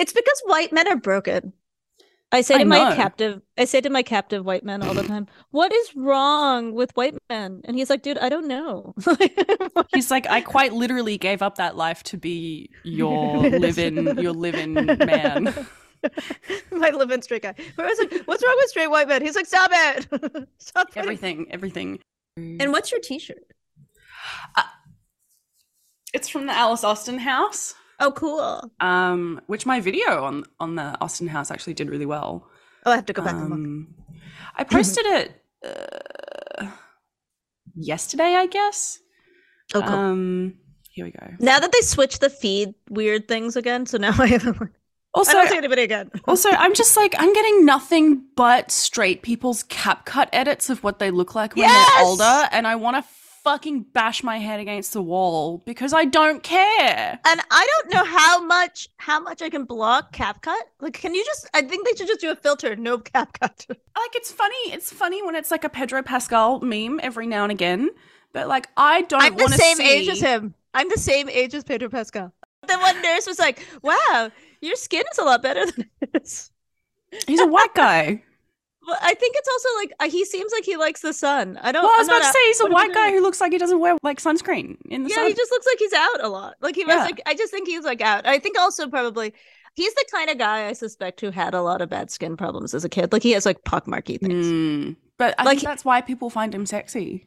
It's because white men are broken. I say I to my captive, I say to my captive white men all the time, "What is wrong with white men?" And he's like, "Dude, I don't know." He's like, I quite literally gave up that life to be your live-in, your live-in man. my live-in straight guy. Where was like, "What's wrong with straight white men?" He's like, "Stop it! Stop it!" Everything, everything. And what's your T-shirt? Uh, it's from the Alice Austen house. Oh, cool. um, which my video on on the Austen House actually did really well. Oh, I have to go back and look. Um, I posted it uh, yesterday, I guess. Oh, cool. Um, here we go. now that they switched the feed weird things again, so now I haven't. I Also, don't see anybody again. also, I'm just like I'm getting nothing but straight people's cap cut edits of what they look like when Yes! they're older, and I want to fucking bash my head against the wall because I don't care. And I don't know how much how much I can block CapCut. Like, can you just? I think they should just do a filter, no CapCut. like it's funny it's funny when it's like a pedro pascal meme every now and again but like i don't I'm the same see age as him. I'm the same age as Pedro Pascal. The one nurse was like, "Wow, your skin is a lot better than his." he's a white guy Well, I think it's also like uh, he seems like he likes the sun. I don't. well i was I'm about to say he's a what am I white guy who looks like he doesn't wear like sunscreen in the Yeah, sun he just looks like he's out a lot. Like he was Yeah. like. I just think he's like out. I think also probably. He's the kind of guy I suspect who had a lot of bad skin problems as a kid. Like he has like pockmarky things. Mm. but i Like- think that's why people find him sexy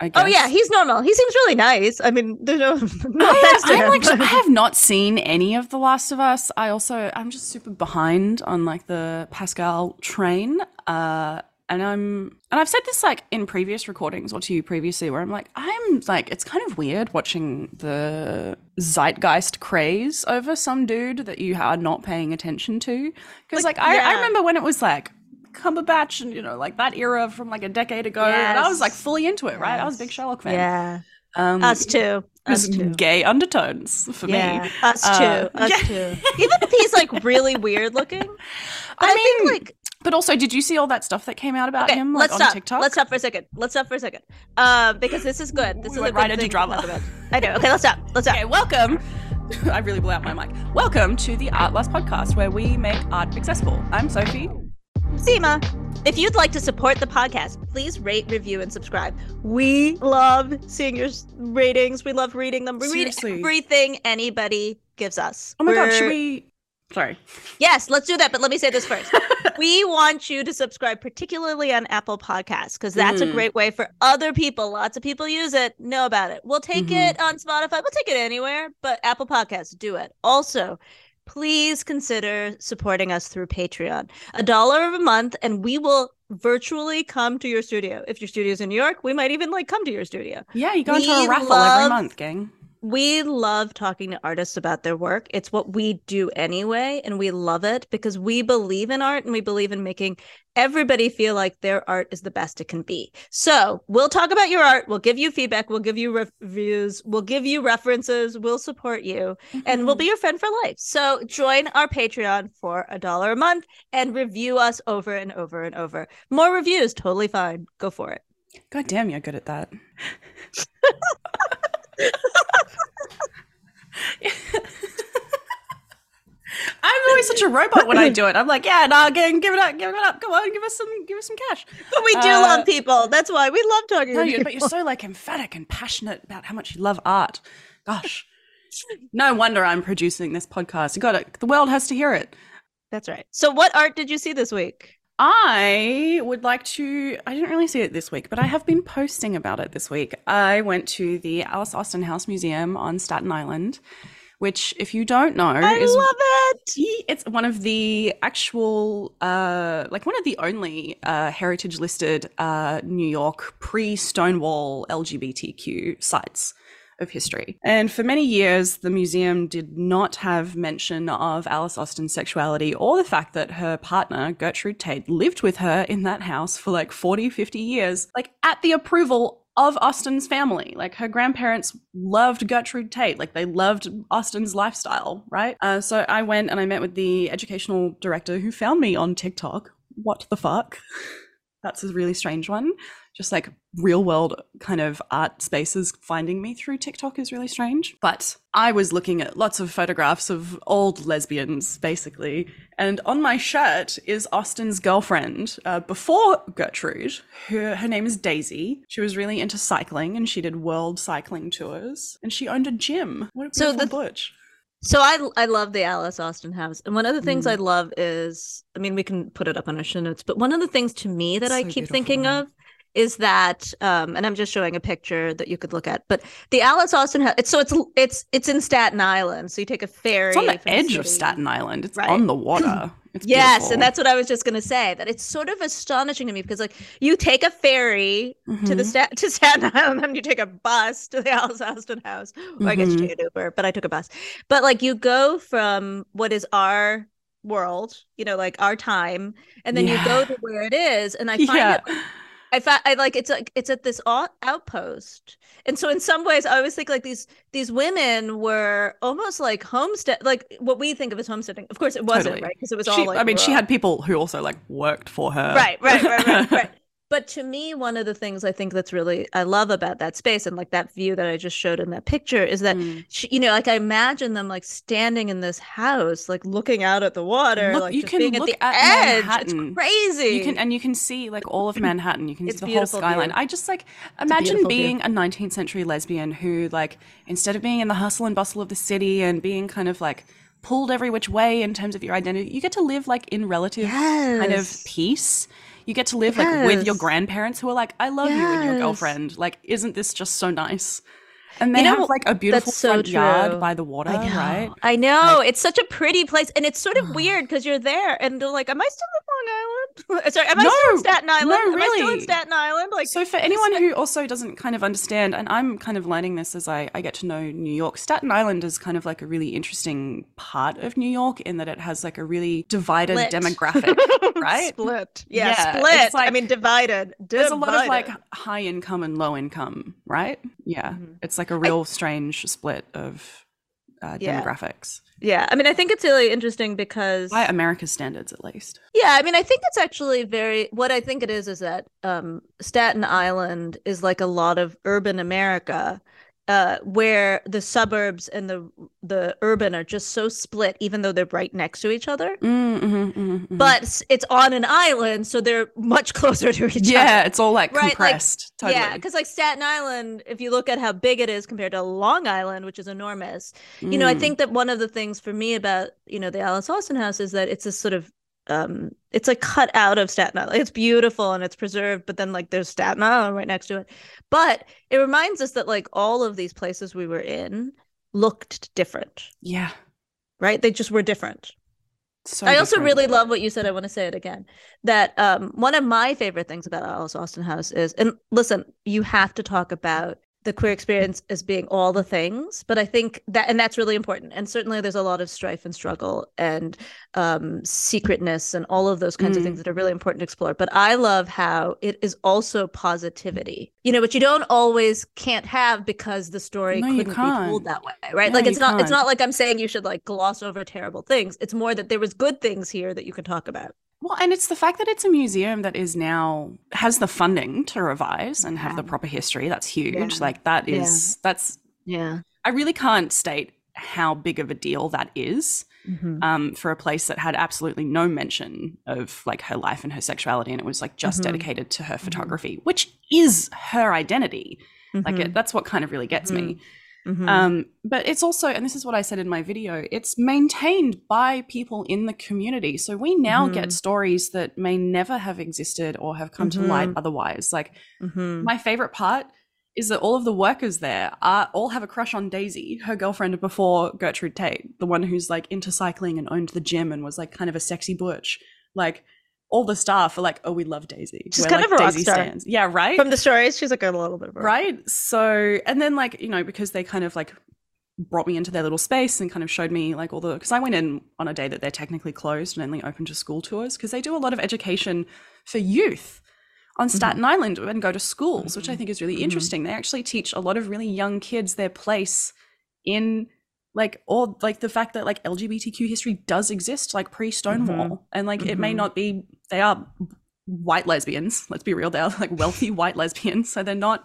I guess. Oh yeah, he's normal. He seems really nice. I mean, there's no, no I, offense him. like, but- I have not seen any of The Last of Us. I also, I'm just super behind on like the Pascal train. Uh, and I'm, and I've said this like in previous recordings or to you previously, where I'm like, I'm like, it's kind of weird watching the zeitgeist craze over some dude that you are not paying attention to. Because Like, like, I, I remember when it was like, Cumberbatch and you know like that era from like a decade ago and I was like fully into it right I was a big Yes. Sherlock fan yeah, um us too. Us too. gay undertones for yeah, me. us too. Uh, us yeah. too. Even if he's like really weird looking, I, I think mean, like But also, did you see all that stuff that came out about okay, him like let's on stop. TikTok? Let's stop for a second. Let's stop for a second. Um, because this is good. This We is went a good right into drama. I know. Okay, let's stop. Let's stop. Okay, welcome. I really blew out my mic. Welcome to the Art Lust podcast, where we make art accessible. I'm Sophie. Seema, if you'd like to support the podcast, please rate, review, and subscribe. We love seeing your ratings. We love reading them. We Seriously. read everything anybody gives us. Oh my god, should we? Sorry. Yes, let's do that. But let me say this first. we want you to subscribe, particularly on Apple Podcasts, because that's a Mm. great way for other people. Lots of people use it, know about it. We'll take Mhm. it on Spotify. We'll take it anywhere, but Apple Podcasts, do it. Also, please consider supporting us through Patreon. A dollar a month, and we will virtually come to your studio. If your studio's in New York, we might even like come to your studio. Yeah, you go into a raffle love- every month, gang. We love talking to artists about their work. It's what we do anyway, and we love it because we believe in art and we believe in making everybody feel like their art is the best it can be. So, we'll talk about your art, we'll give you feedback, we'll give you reviews, we'll give you references, we'll support you, and we'll mm-hmm. be your friend for life. So, join our Patreon for a dollar a month and review us over and over and over. More reviews, totally fine. Go for it. God damn, you're good at that. I'm always such a robot when I do it. I'm like, yeah, nah, gang, give it up, give it up. Come on, give us some, give us some cash. But we do Uh, love people. That's why we love talking No, to you, but you're so like emphatic and passionate about how much you love art. Gosh, no wonder I'm producing this podcast. You got it. The world has to hear it. That's right. So, what art did you see this week? I would like to. I didn't really see it this week, but I have been posting about it this week. I went to the Alice Austen House Museum on Staten Island, which, if you don't know, I is love it. it's one of the actual, uh, like one of the only uh, heritage listed uh, New York pre Stonewall LGBTQ sites of history. And for many years, the museum did not have mention of Alice Austen's sexuality or the fact that her partner, Gertrude Tate, lived with her in that house for like 40, 50 years, like at the approval of Austen's family. Like her grandparents loved Gertrude Tate, like they loved Austen's lifestyle, right? Uh, so I went and I met with the educational director who found me on TikTok. What the fuck? That's a really strange one. Just like real world kind of art spaces finding me through TikTok is really strange. But I was looking at lots of photographs of old lesbians, basically. And on my shirt is Austen's girlfriend uh, before Gertrude. Her, her name is Daisy. She was really into cycling and she did world cycling tours. And she owned a gym. What a So the- butch. So I I love the Alice Austen house, and one of the things Mm. I love is, I mean, we can put it up on our show notes, but one of the things to me that I keep thinking of is that, um, and I'm just showing a picture that you could look at, but the Alice Austen house. It's so it's it's it's in Staten Island, so you take a ferry. It's on the edge of. Staten Island. It's Right. on the water. It's Yes, beautiful. and that's what I was just gonna say. That it's sort of astonishing to me because, like, you take a ferry to the Mhm. Stat to Staten Island, and you take a bus to the Alice Austen house. Or I guess you Mhm. take an Uber, but I took a bus. But like, you go from what is our world, you know, like our time, and then you go to where it is, and I find yeah. it. I find I like it's like it's at this outpost, and so in some ways, I always think like these these women were almost like homestead, like what we think of as homesteading. Of course, it wasn't Totally. right because it was She, all like I mean, she had people who also like worked for her. right right right right right but to me one of the things i think that's really i love about that space and like that view that i just showed in that picture is that Mm. she, you know like i imagine them like standing in this house like looking out at the water Look- like you can being look at the at edge Manhattan. it's crazy You can and you can see like all of Manhattan. You can It's see the whole skyline. view. I just like imagine view. being a 19th century lesbian who like instead of being in the hustle and bustle of the city and being kind of like pulled every which way in terms of your identity, you get to live like in relative kind of peace. You get to live like with your grandparents who are like, I love you and your girlfriend. Like, isn't this just so nice? And they You know, have like a beautiful so front yard by the water, I right? I know. Like- it's such a pretty place. And it's sort of ah. weird because you're there and they're like, Am I still in Long Island? Uh, sorry, am I still in Staten Island? no, Am I still in. Staten Island? Like so for anyone who also doesn't kind of understand, and I'm kind of learning this as I, I get to know New York, Staten Island is kind of like a really interesting part of New York in that it has like a really divided demographic, right? Split. Yeah, Yeah, split. it's I mean divided. There's a lot of like high income and low income, right? Yeah. Mhm. It's like a real strange split of uh, Yeah. demographics Yeah, I mean, I think it's really interesting because by America's standards, at least. yeah, I mean, I think it's actually very. What I think it is is that um, Staten Island is like a lot of urban America, uh, where the suburbs and the the urban are just so split, even though they're right next to each other. Mm, mhm, mhm, mhm. But it's on an island, so they're much closer to each yeah, other. Yeah, it's all like Right, like- compressed. totally. Yeah, because like Staten Island, if you look at how big it is compared to Long Island, which is enormous, you know, I Mm. think that one of the things for me about you know the Alice Austen house is that it's a sort of um it's like cut out of Staten Island. It's beautiful and it's preserved, but then like there's Staten Island right next to it. But it reminds us that like all of these places we were in looked different, Yeah. right? They just were different. So I also really love what you said. I want to say it again. That um, one of my favorite things about Alice Austen House is, and listen, you have to talk about the queer experience as being all the things, but I think that, and that's really important. And certainly, there's a lot of strife and struggle and um, secretness and all of those kinds of Mm. things that are really important to explore. But I love how it is also positivity, you know, which you don't always can't have because the story No, couldn't be told that way, right? No, like it's not, it's can't. not like I'm saying you should like gloss over terrible things. It's more that there was good things here that you can talk about. Well, and it's the fact that it's a museum that is now has the funding to revise and have the proper history. That's huge. Yeah. Like that is Yeah. that's Yeah. I really can't state how big of a deal that is Mm-hmm. um, for a place that had absolutely no mention of like her life and her sexuality, and it was like just Mhm. dedicated to her photography, which is her identity. Like Mm-hmm. it, that's what kind of really gets me. Mhm. Um, but it's also, and this is what I said in my video, it's maintained by people in the community. So we now Mhm. get stories that may never have existed or have come to light Mhm. otherwise. Like Mhm. my favorite part is that all of the workers there are all have a crush on Daisy, her girlfriend before Gertrude Tate, the one who's like into cycling and owned the gym and was like kind of a sexy butch. Like all the staff are like, oh, we love Daisy. She's We're, kind like, of a rock Daisy star. stands. Yeah, right From the stories, she's like a little bit of a right so and then like you know because they kind of like brought me into their little space and kind of showed me like all the because i went in on a day that they're technically closed and only open to school tours because they do a lot of education for youth on staten island and go to schools which i think is really Mhm. interesting they actually teach a lot of really young kids their place in like or like the fact that like lgbtq history does exist like pre-stonewall and like it may Mhm. not be they are white lesbians. Let's be real, they're like wealthy white lesbians, so they're not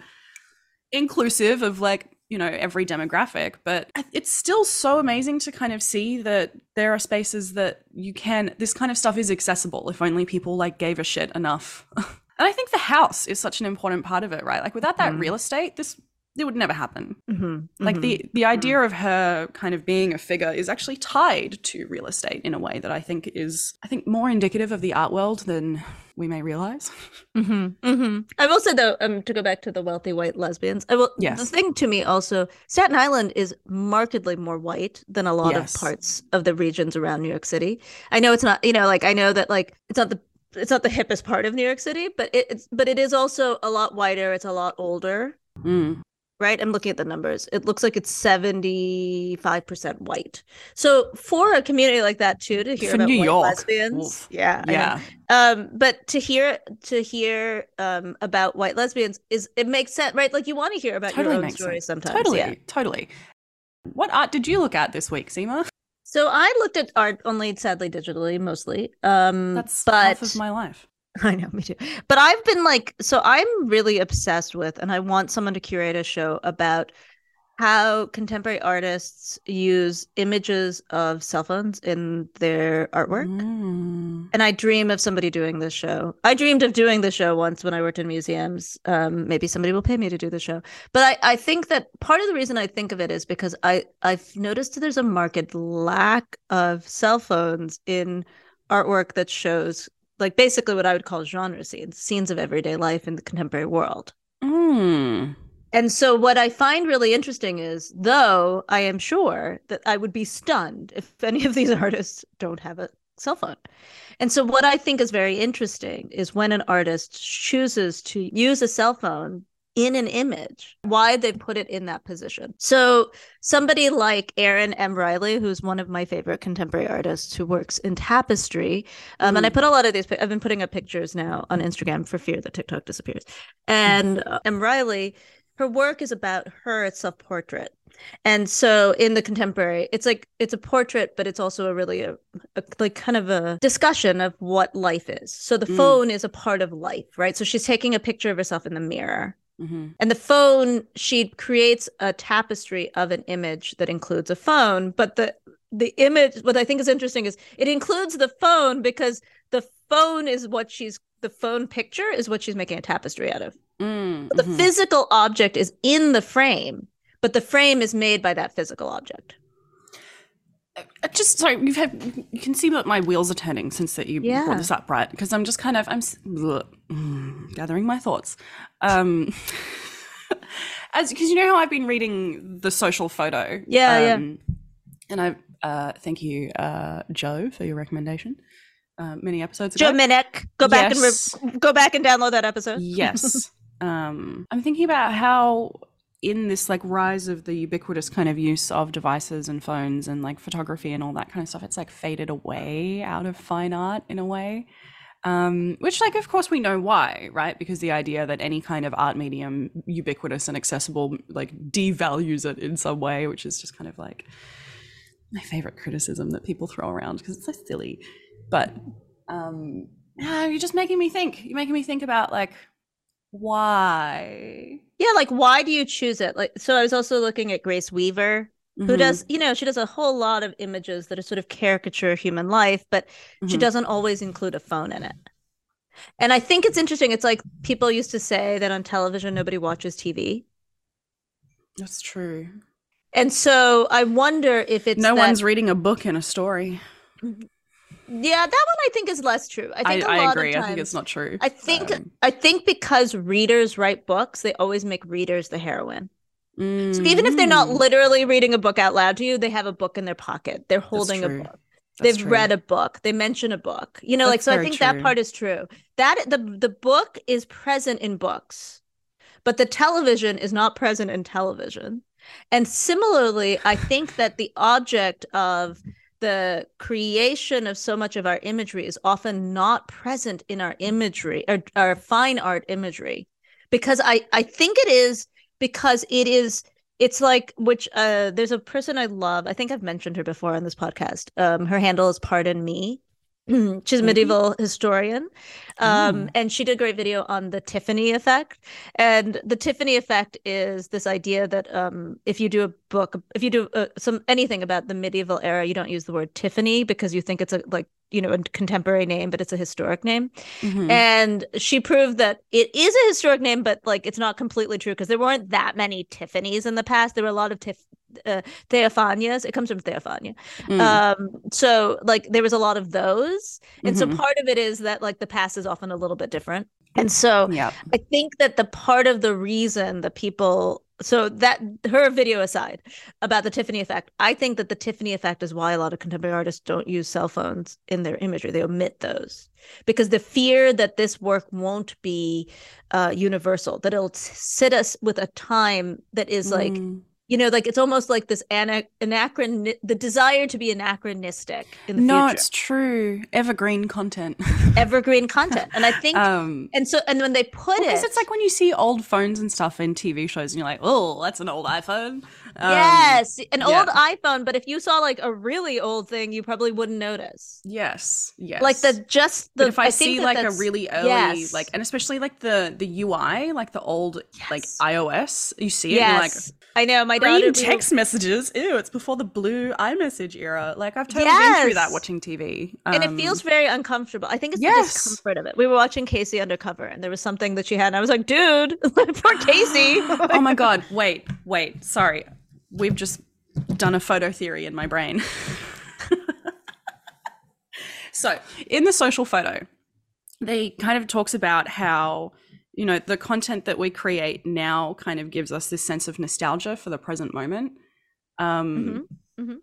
inclusive of like you know every demographic but it's still so amazing to kind of see that there are spaces that you can this kind of stuff is accessible if only people like gave a shit enough and i think the house is such an important part of it right like without that mm. real estate this it would never happen. Mm-hmm, like mm-hmm, the the idea mm-hmm. of her kind of being a figure is actually tied to real estate in a way that I think is I think more indicative of the art world than we may realize. Mm-hmm, mm-hmm. I will say though, um, to go back to the wealthy white lesbians, I will. Yes. The thing to me also, Staten Island is markedly more white than a lot yes. of parts of the regions around New York City. I know it's not, you know, like I know that like it's not the it's not the hippest part of New York City, but it, it's but it is also a lot whiter. It's a lot older. Mm right? I'm looking at the numbers. It looks like it's 75% white. So for a community like that too, to hear for about New white York. lesbians, yeah, yeah. Um, but to hear to hear um about white lesbians is it makes sense, right? Like you want to hear about totally your own stories sense. sometimes. Totally, yeah. totally. What art did you look at this week, Seema? So I looked at art only sadly digitally mostly. Um That's but half of my life. I know, me too. But I've been like, so I'm really obsessed with, and I want someone to curate a show about how contemporary artists use images of cell phones in their artwork. Mm. And I dream of somebody doing this show. I dreamed of doing the show once when I worked in museums. Um, maybe somebody will pay me to do the show. But I, I think that part of the reason I think of it is because I, I've noticed there's a marked lack of cell phones in artwork that shows like basically what I would call genre scenes, scenes of everyday life in the contemporary world. Mm. And so, what I find really interesting is, though I am sure that I would be stunned if any of these artists don't have a cell phone. And so, what I think is very interesting is when an artist chooses to use a cell phone in an image, why they put it in that position. So, somebody like Erin M. Riley, who's one of my favorite contemporary artists who works in tapestry, um, mm. and I mm. put a lot of these, I've been putting up pictures now on Instagram for fear that TikTok disappears. And uh, M. Riley, her work is about her self portrait. And so in the contemporary, it's like it's a portrait, but it's also a really a, a, like kind of a discussion of what life is. So the mm. phone is a part of life, right? So she's taking a picture of herself in the mirror Mm-hmm. And the phone, she creates a tapestry of an image that includes a phone. But the the image, what I think is interesting is it includes the phone because the phone is what she's the phone picture is what she's making a tapestry out of. Mm-hmm. The physical object is in the frame, but the frame is made by that physical object. Uh, just sorry, you've had you can see that my wheels are turning since that you yeah. brought this up, right? Because I'm just kind of I'm mm, gathering my thoughts. Um, as because you know how I've been reading the social photo, yeah, um, yeah, and I uh, thank you, uh, Joe, for your recommendation. Uh, many episodes ago. Joe Minnick, go back yes. and re- go back and download that episode. yes, um, I'm thinking about how in this like rise of the ubiquitous kind of use of devices and phones and like photography and all that kind of stuff, it's like faded away out of fine art in a way. Um, which, like, of course, we know why, right? Because the idea that any kind of art medium, ubiquitous and accessible, like, devalues it in some way, which is just kind of like my favorite criticism that people throw around because it's so silly. But um, you're just making me think. You're making me think about like why yeah like why do you choose it like so i was also looking at grace weaver mm-hmm. who does you know she does a whole lot of images that are sort of caricature human life but mm-hmm. she doesn't always include a phone in it and i think it's interesting it's like people used to say that on television nobody watches tv that's true and so i wonder if it's no that... one's reading a book in a story mm-hmm. Yeah, that one I think is less true. I think I, I agree. Times, I think it's not true. I think um, I think because readers write books, they always make readers the heroine. Mm-hmm. So even if they're not mm. literally reading a book out loud to you, they have a book in their pocket. They're holding a book. That's They've true. read a book. They mention a book. You know, That's like so. I think true. that part is true. That the the book is present in books, but the television is not present in television. And similarly, I think that the object of the creation of so much of our imagery is often not present in our imagery or our fine art imagery. Because i i think it is because it is it's like which uh there's a person i love i think i've mentioned her before on this podcast um her handle is pardon me She's a medieval historian. Um, and she did a great video on the Tiffany effect. And the Tiffany effect is this idea that um, if you do a book, if you do uh, some anything about the medieval era, you don't use the word Tiffany because you think it's a like you know a contemporary name, but it's a historic name. Mhm. And she proved that it is a historic name, but like it's not completely true because there weren't that many Tiffany's in the past. There were a lot of Tiff. Uh, Theophanias. It comes from Theophania. Mm. Um, so like there was a lot of those. And so Mhm. part of it is that like the past is often a little bit different. And so yeah. I think that the part of the reason that people so that her video aside about the Tiffany effect, I think that the Tiffany effect is why a lot of contemporary artists don't use cell phones in their imagery. They omit those because the fear that this work won't be uh, universal, that it'll sit us with a time that is like Mm. You know, like it's almost like this ana- anachron the desire to be anachronistic in the no, future, it's true. Evergreen content. evergreen content. And I think, um, and so, and when they put because it, it's like when you see old phones and stuff in TV shows, and you're like, "Oh, that's an old iPhone." Um, yes, an yeah. old iPhone. But if you saw like a really old thing, you probably wouldn't notice. Yes. Yes. Like the just the. but if I, think see that like a really early, yes. like, and especially like the the UI, like the old like iOS, you see it, and you're like, yes, I know. My daughter. green were- text messages. Ew, it's before the blue iMessage era. Like I've totally been through that watching TV, and it Um, feels very uncomfortable. I think it's yes. the discomfort of it. We were watching Casey Undercover, and there was something that she had, and I was like, "Dude, poor Casey." oh my god! Wait, wait. Sorry, we've just done a photo theory in my brain. so in the social photo, they kind of talks about how you know the content that we create now kind of gives us this sense of nostalgia for the present moment. Um, Mhm, mhm.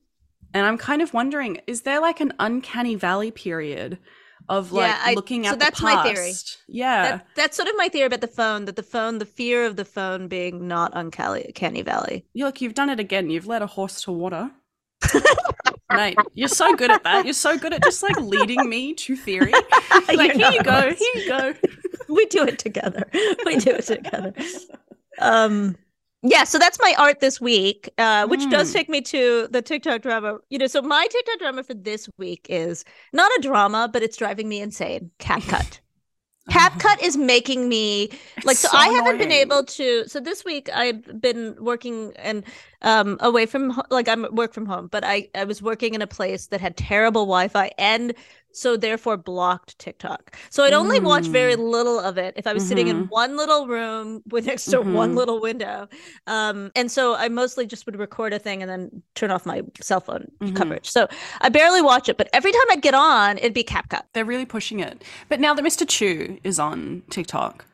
And I'm kind of wondering, is there like an uncanny valley period of like Yeah, I- looking so at that's the my past? theory. Yeah. That, that's sort of my theory about the phone. That the phone, the fear of the phone being not uncanny Valley. You look, you've done it again. You've led a horse to water. Mate, you're so good at that. You're so good at just like leading me to theory. like, here you go, here you go. we do it together. We do it together. Um, yeah. So that's my art this week, uh, which does Mm. take me to the TikTok drama. You know, so my TikTok drama for this week is not a drama, but it's driving me insane. CapCut. CapCut is making me like so, so I haven't been able to so this week I've been working and um away from like I'm work from home but I I was working in a place that had terrible Wi-Fi and so therefore blocked TikTok. So I'd only watch very Mm. little of it if I was sitting in Mhm. one little room with next to one Mhm. little window. Um and so I mostly just would record a thing and then turn off my cell phone Mhm. coverage. So I barely watch it but every time I'd get on it'd be CapCut. They're really pushing it. But now that Mr. Chew is on TikTok,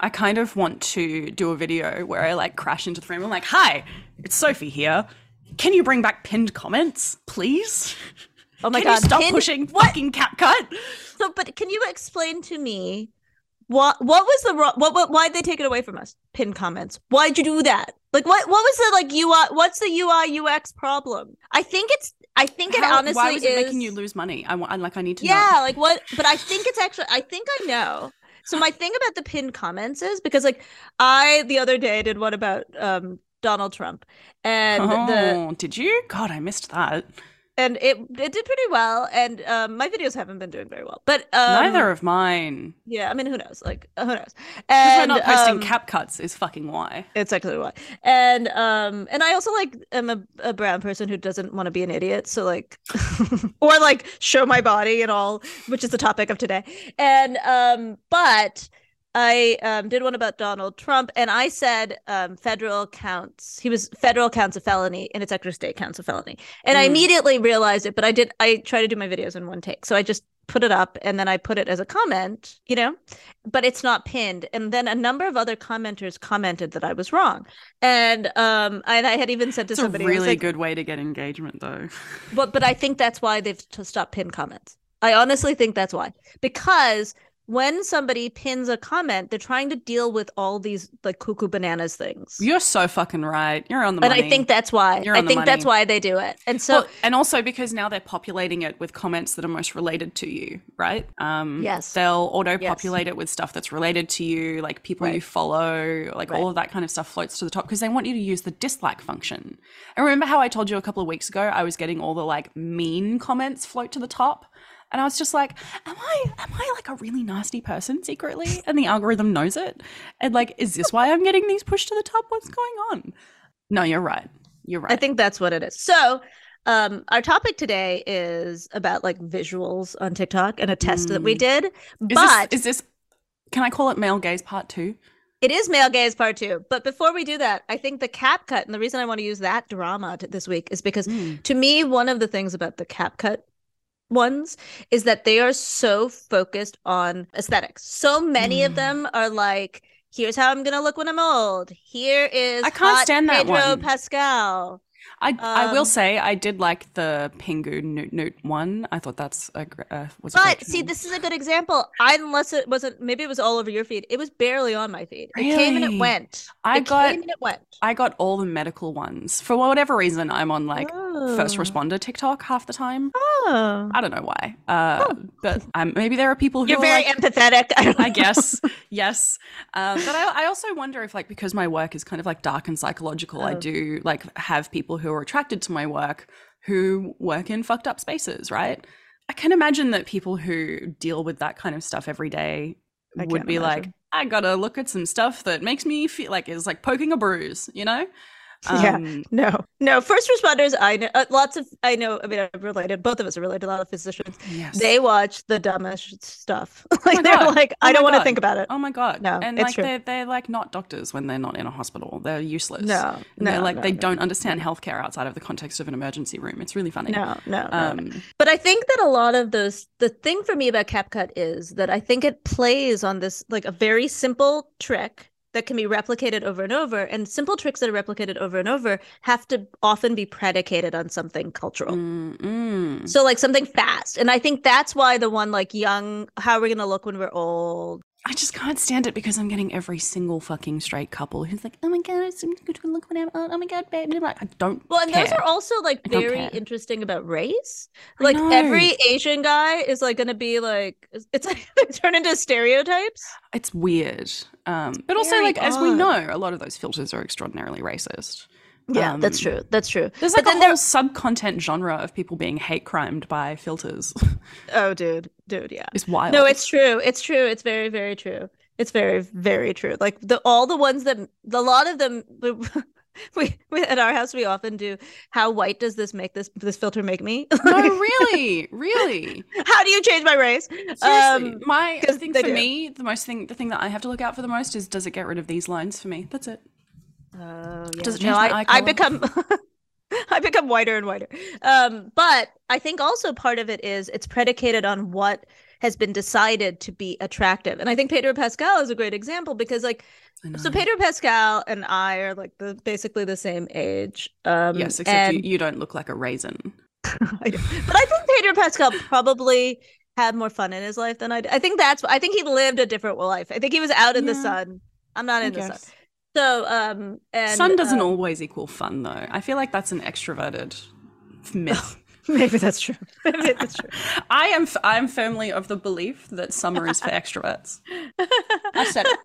I kind of want to do a video where I like crash into the frame. I'm like, hi, it's Sophie here. Can you bring back pinned comments, please? Oh my Can god. stop Pinned- pushing fucking CapCut? So, but can you explain to me what what was the what what why did they take it away from us? Pin comments. Why'd you do that? Like what what was the like UI? What's the UI UX problem? I think it's I think it How- honestly why was it is making you lose money? I want, like, I need to yeah know. like what but i think it's actually i think i know so my thing about the pinned comments is because like i the other day did one about um donald trump and the oh, did you? God, I missed that. And it it did pretty well and um my videos haven't been doing very well but um Neither of mine. yeah i mean who knows like who knows and we're not posting um, cap cuts is fucking why. it's actually why and um and i also like am a, a brown person who doesn't want to be an idiot so like or like show my body and all which is the topic of today and um but I um, did one about Donald Trump, and I said um, federal counts. He was federal counts a felony, and it's extra state counts a felony. And I Mm. immediately realized it, but I did. I try to do my videos in one take, so I just put it up, and then I put it as a comment, you know, but it's not pinned. And then a number of other commenters commented that I was wrong, and um, and I had even said to It's a somebody, I was really like, good way to get engagement, though. but but I think that's why they've to stop pin comments. I honestly think that's why. Because when somebody pins a comment, they're trying to deal with all these like cuckoo bananas things. You're so fucking right. You're on the and money. I think that's why. You're I think that's why they do it. And so Well, and also because now they're populating it with comments that are most related to you, right? Um, Yes. They'll auto-populate it with stuff that's related to you, like people you follow, like Right. all of that kind of stuff floats to the top because they want you to use the dislike function. And remember how I told you a couple of weeks ago I was getting all the like mean comments float to the top? And I was just like, am I am I like a really nasty person secretly? And the algorithm knows it. And like, is this why I'm getting these pushed to the top? What's going on? No, you're right. You're right. I think that's what it is. So um our topic today is about like visuals on TikTok and a test that we Mm. did. is but this, is this can I call it male gaze part two? It is male gaze part two. But before we do that, I think the cap cut, and the reason I want to use that drama t- this week is because Mm. to me, one of the things about the cap cut ones is that they are so focused on aesthetics. So many of Mm. them are like, here's how I'm gonna look when I'm old. Here is I can't stand that Pedro one. Pascal. I I will Um, say I did like the Pingu Newt Newt one. I thought that's a uh, was. a But see, this is a good example. I, unless it wasn't, maybe it was all over your feed. It was barely on my feed. It came and it went. I it got- came and it went. I got all the medical ones for whatever reason. I'm on like first Oh. responder TikTok half the time. Oh. I don't know why, uh, Oh. but um, maybe there are people who You're are very like, empathetic. I, I guess yes, um, but I, I also wonder if like because my work is kind of like dark and psychological, I Oh. do like have people who are attracted to my work who work in fucked up spaces, right? I can imagine that people who deal with that kind of stuff every day I would be like. I gotta look at some stuff that makes me feel like is like poking a bruise, you know? Yeah. Um, No, no. First responders, I know uh, lots of. I know. I mean, I'm related. Both of us are related. to A lot of physicians. Yes. They watch the dumbest stuff. like my they're God. like, Oh I don't want to think about it. Oh my god! No, and like true. they're they're like not doctors when they're not in a hospital. They're useless. No, And they're no, like no, they no. don't understand healthcare outside of the context of an emergency room. It's really funny. No, no, no, no. Um, But I think that a lot of those, the thing for me about CapCut is that I think it plays on this like a very simple trick that can be replicated over and over. And simple tricks that are replicated over and over have to often be predicated on something cultural. mm, mm. So like something fast. And I think that's why the one like young, how are we gonna look when we're old? I just can't stand it because I'm getting every single fucking straight couple who's like, "Oh my god, it's so good to look whatever. Oh my god, babe." Like, I don't. Well, and those are also like I very interesting about race. Like every Asian guy is like gonna be like it's like they turn into stereotypes. It's weird. Um, but also, Very like as we know, a lot of those filters are extraordinarily racist. Yeah, that's Um, true. That's true. There's But like a then there- whole sub-content genre of people being hate crimed by filters. Oh, dude, dude, yeah. it's wild. No, it's true. It's true. It's very, very true. It's very, very true. Like the all the ones that a lot of them we, we at our house we often do. How white does this make this this filter make me? no, really, really. How do you change my race? Seriously, Um, my I 'cause think they for do. me, the most thing, the thing that I have to look out for the most is does it get rid of these lines for me? That's it. Oh, yeah. Does it change my I, I become I become whiter and whiter. Um, but I think also part of it is it's predicated on what has been decided to be attractive. And I think Pedro Pascal is a great example because like so Pedro Pascal and I are like the basically the same age. Um yes, except and you, you don't look like a raisin. I. But I think Pedro Pascal probably had more fun in his life than I did. I think that's I think he lived a different life. I think he was out in the sun. I'm not I in the sun. So um and Sun doesn't uh, always equal fun, though. I feel like that's an extroverted myth. maybe that's true. Maybe that's true. I am f- I am firmly of the belief that summer is for extroverts. I said it.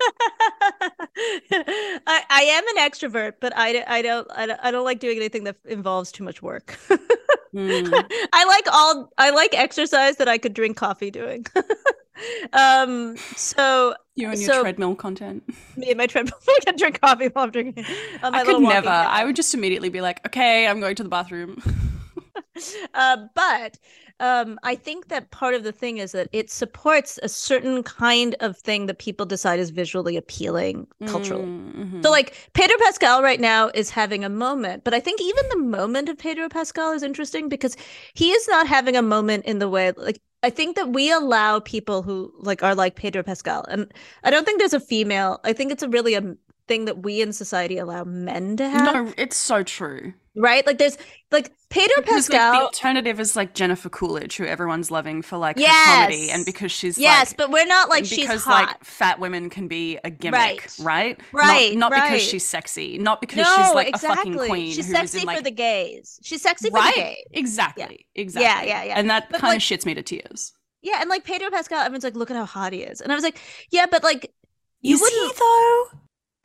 I, I am an extrovert, but I, I don't I don't I don't like doing anything that involves too much work. Mm. I like all I like exercise that I could drink coffee doing. um so You and your So- treadmill content. me and my treadmill I can drink coffee while I'm drinking. my I could never. I would just immediately be like, okay, I'm going to the bathroom. uh, but um, I think that part of the thing is that it supports a certain kind of thing that people decide is visually appealing culturally. Mhm. So, like Pedro Pascal right now is having a moment, but I think even the moment of Pedro Pascal is interesting because he is not having a moment in the way like I think that we allow people who like are like Pedro Pascal, and I don't think there's a female. I think it's a really a thing that we in society allow men to have, no, it's so true. Right? Like there's like Pedro Because, like, the alternative is like Jennifer Coolidge, who everyone's loving for like her comedy, and because she's yes, like, but we're not like she's because hot. like fat women can be a gimmick, Right. right? Right, Not, not right. because she's sexy, not because no, she's like exactly. a fucking queen She's sexy in like for the gays. She's sexy for right, the gays. exactly, exactly, yeah, yeah. Yeah. And that kind of shits me to tears. Yeah, and like Pedro Pascal, everyone's like, look at how hot he is, and I was like, yeah, but like you Is wouldn't- though?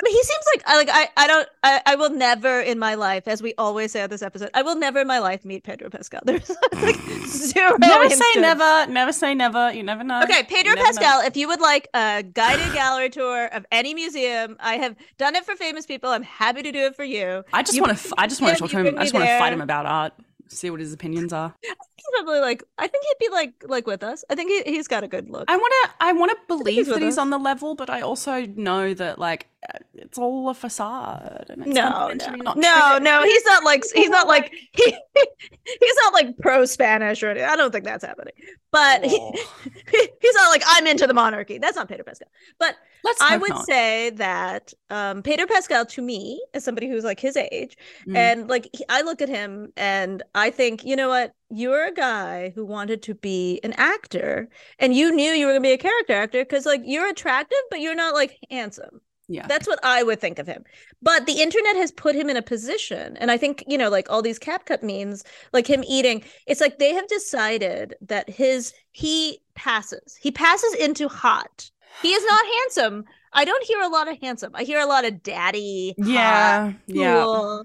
I mean, he seems like I like I I don't I, I will never in my life, as we always say on this episode, I will never in my life meet Pedro Pascal. There's like zero. Never instance. say never. Never say never. You never know. Okay, Pedro never know. Pascal, if you would like a guided gallery tour of any museum, I have done it for famous people. I'm happy to do it for you. I just want to. I just want to him, talk to him. I just want to fight him about art. See what his opinions are. He's probably like, I think he'd be like like with us. I think he, he's got a good look. I want to. I want to believe he's that he's us. on the level, but I also know that like it's all a facade. And it's no, no, not no, no. He's not like he's not like he, he's not like pro Spanish or anything. I don't think that's happening. But he, he's not like I'm into the monarchy. That's not Pedro Pascal. But Let's. I would not. say that um, Pedro Pascal, to me, as somebody who's like his age, Mm. and like he- I look at him and I think, you know what? You're a guy who wanted to be an actor, and you knew you were gonna be a character actor because like you're attractive, but you're not like handsome. Yeah. That's what I would think of him. But the internet has put him in a position, and I think you know, like all these cap cut memes, like him eating. It's like they have decided that his he passes. He passes into hot. He is not handsome. I don't hear a lot of handsome. I hear a lot of daddy. hot, yeah. Yeah. cool.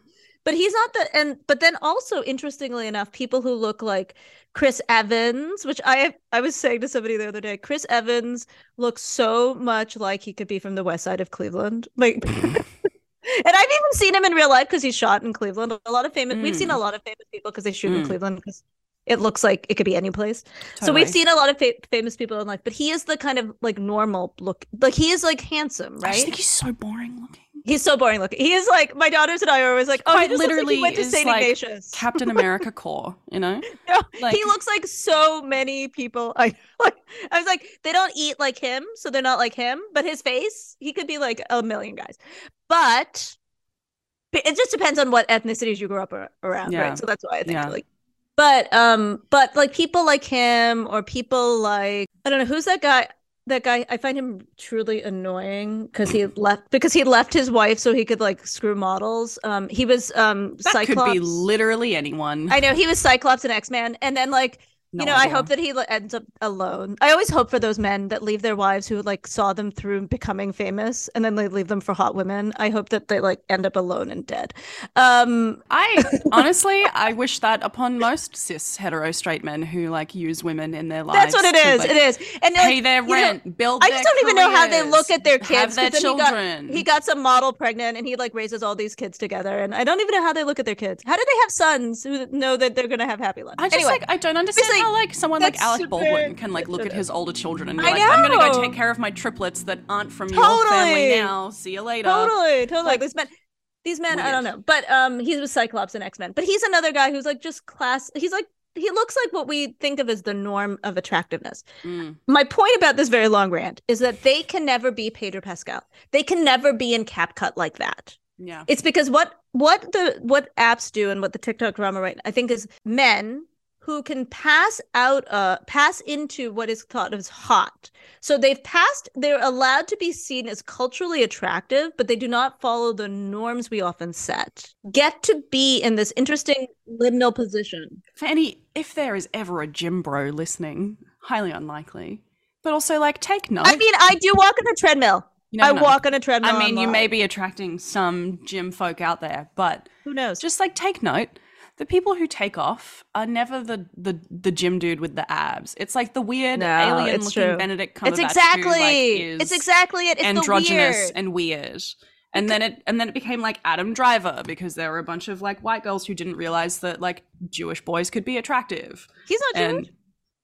But he's not the and but then also interestingly enough, people who look like Chris Evans, which I I was saying to somebody the other day, Chris Evans looks so much like he could be from the west side of Cleveland. Like And I've even seen him in real life because he's shot in Cleveland. A lot of famous we've seen a Mm. lot of famous people because they shoot in Mm. Cleveland because it looks like it could be any place. So we've seen a lot of fa- famous people in life, but he is the kind of like normal look. Like he is like handsome, right? I think he's so boring looking. He's so boring looking. He is like my daughters and I are always like, oh, he looks like literally he went to is St. like Ignatius. Captain America core, you know? No, like- he looks like so many people. I like. I was like, they don't eat like him, so they're not like him. But his face, he could be like a million guys. But but it just depends on what ethnicities you grew up around, Yeah. right? So that's why I think Yeah. like. But um, but like people like him or people like I don't know who's that guy. That guy, I find him truly annoying because he left because he left his wife so he could like screw models. Um, he was um That Cyclops. could be literally anyone. I know he was Cyclops and X Man, and then like No you know, I hope that he ends up alone. I always hope for those men that leave their wives who like saw them through becoming famous, and then they leave them for hot women. I hope that they like end up alone and dead. Um, I honestly, I wish that upon most cis hetero straight men who like use women in their lives. that's what it to, is. like, it is, and Pay like, their you know, rent, build. I their just don't even know how they look at their kids. have their then he got- children. He got some model pregnant, and he like raises all these kids together, and I don't even know how they look at their kids. How do they have sons who know that they're gonna have happy lives? I just anyway, like I don't understand Obviously, how like someone like Alec super- Baldwin can like look at his older children and be I like, I'm gonna go take care of my triplets that aren't from your family now. See you later. Totally, totally. Like, these men, these men, I don't know, but um, he was Cyclops and X Men. But he's another guy who's like just class. He's like he looks like what we think of as the norm of attractiveness. Mm. My point about this very long rant is that they can never be Pedro Pascal. They can never be in cap cut like that. Yeah. It's because what what the what apps do and what the TikTok drama right I think is men who can pass out uh pass into what is thought as hot. So they've passed they're allowed to be seen as culturally attractive, but they do not follow the norms we often set. Get to be in this interesting liminal position. fanny if there is ever a gym bro listening, highly unlikely. But also, like, take note. I mean, I do walk on a treadmill. You I know. walk on a treadmill. I mean, you may be attracting some gym folk out there, but who knows? just like take note. The people who take off are never the the, the gym dude with the abs. It's like the weird No, alien looking true. Benedict Cumberbatch it's who, exactly like, is it's exactly it. It's androgynous the weird. and weird. And then it and then it became like Adam Driver because there were a bunch of like white girls who didn't realize that like Jewish boys could be attractive. He's not Jewish. And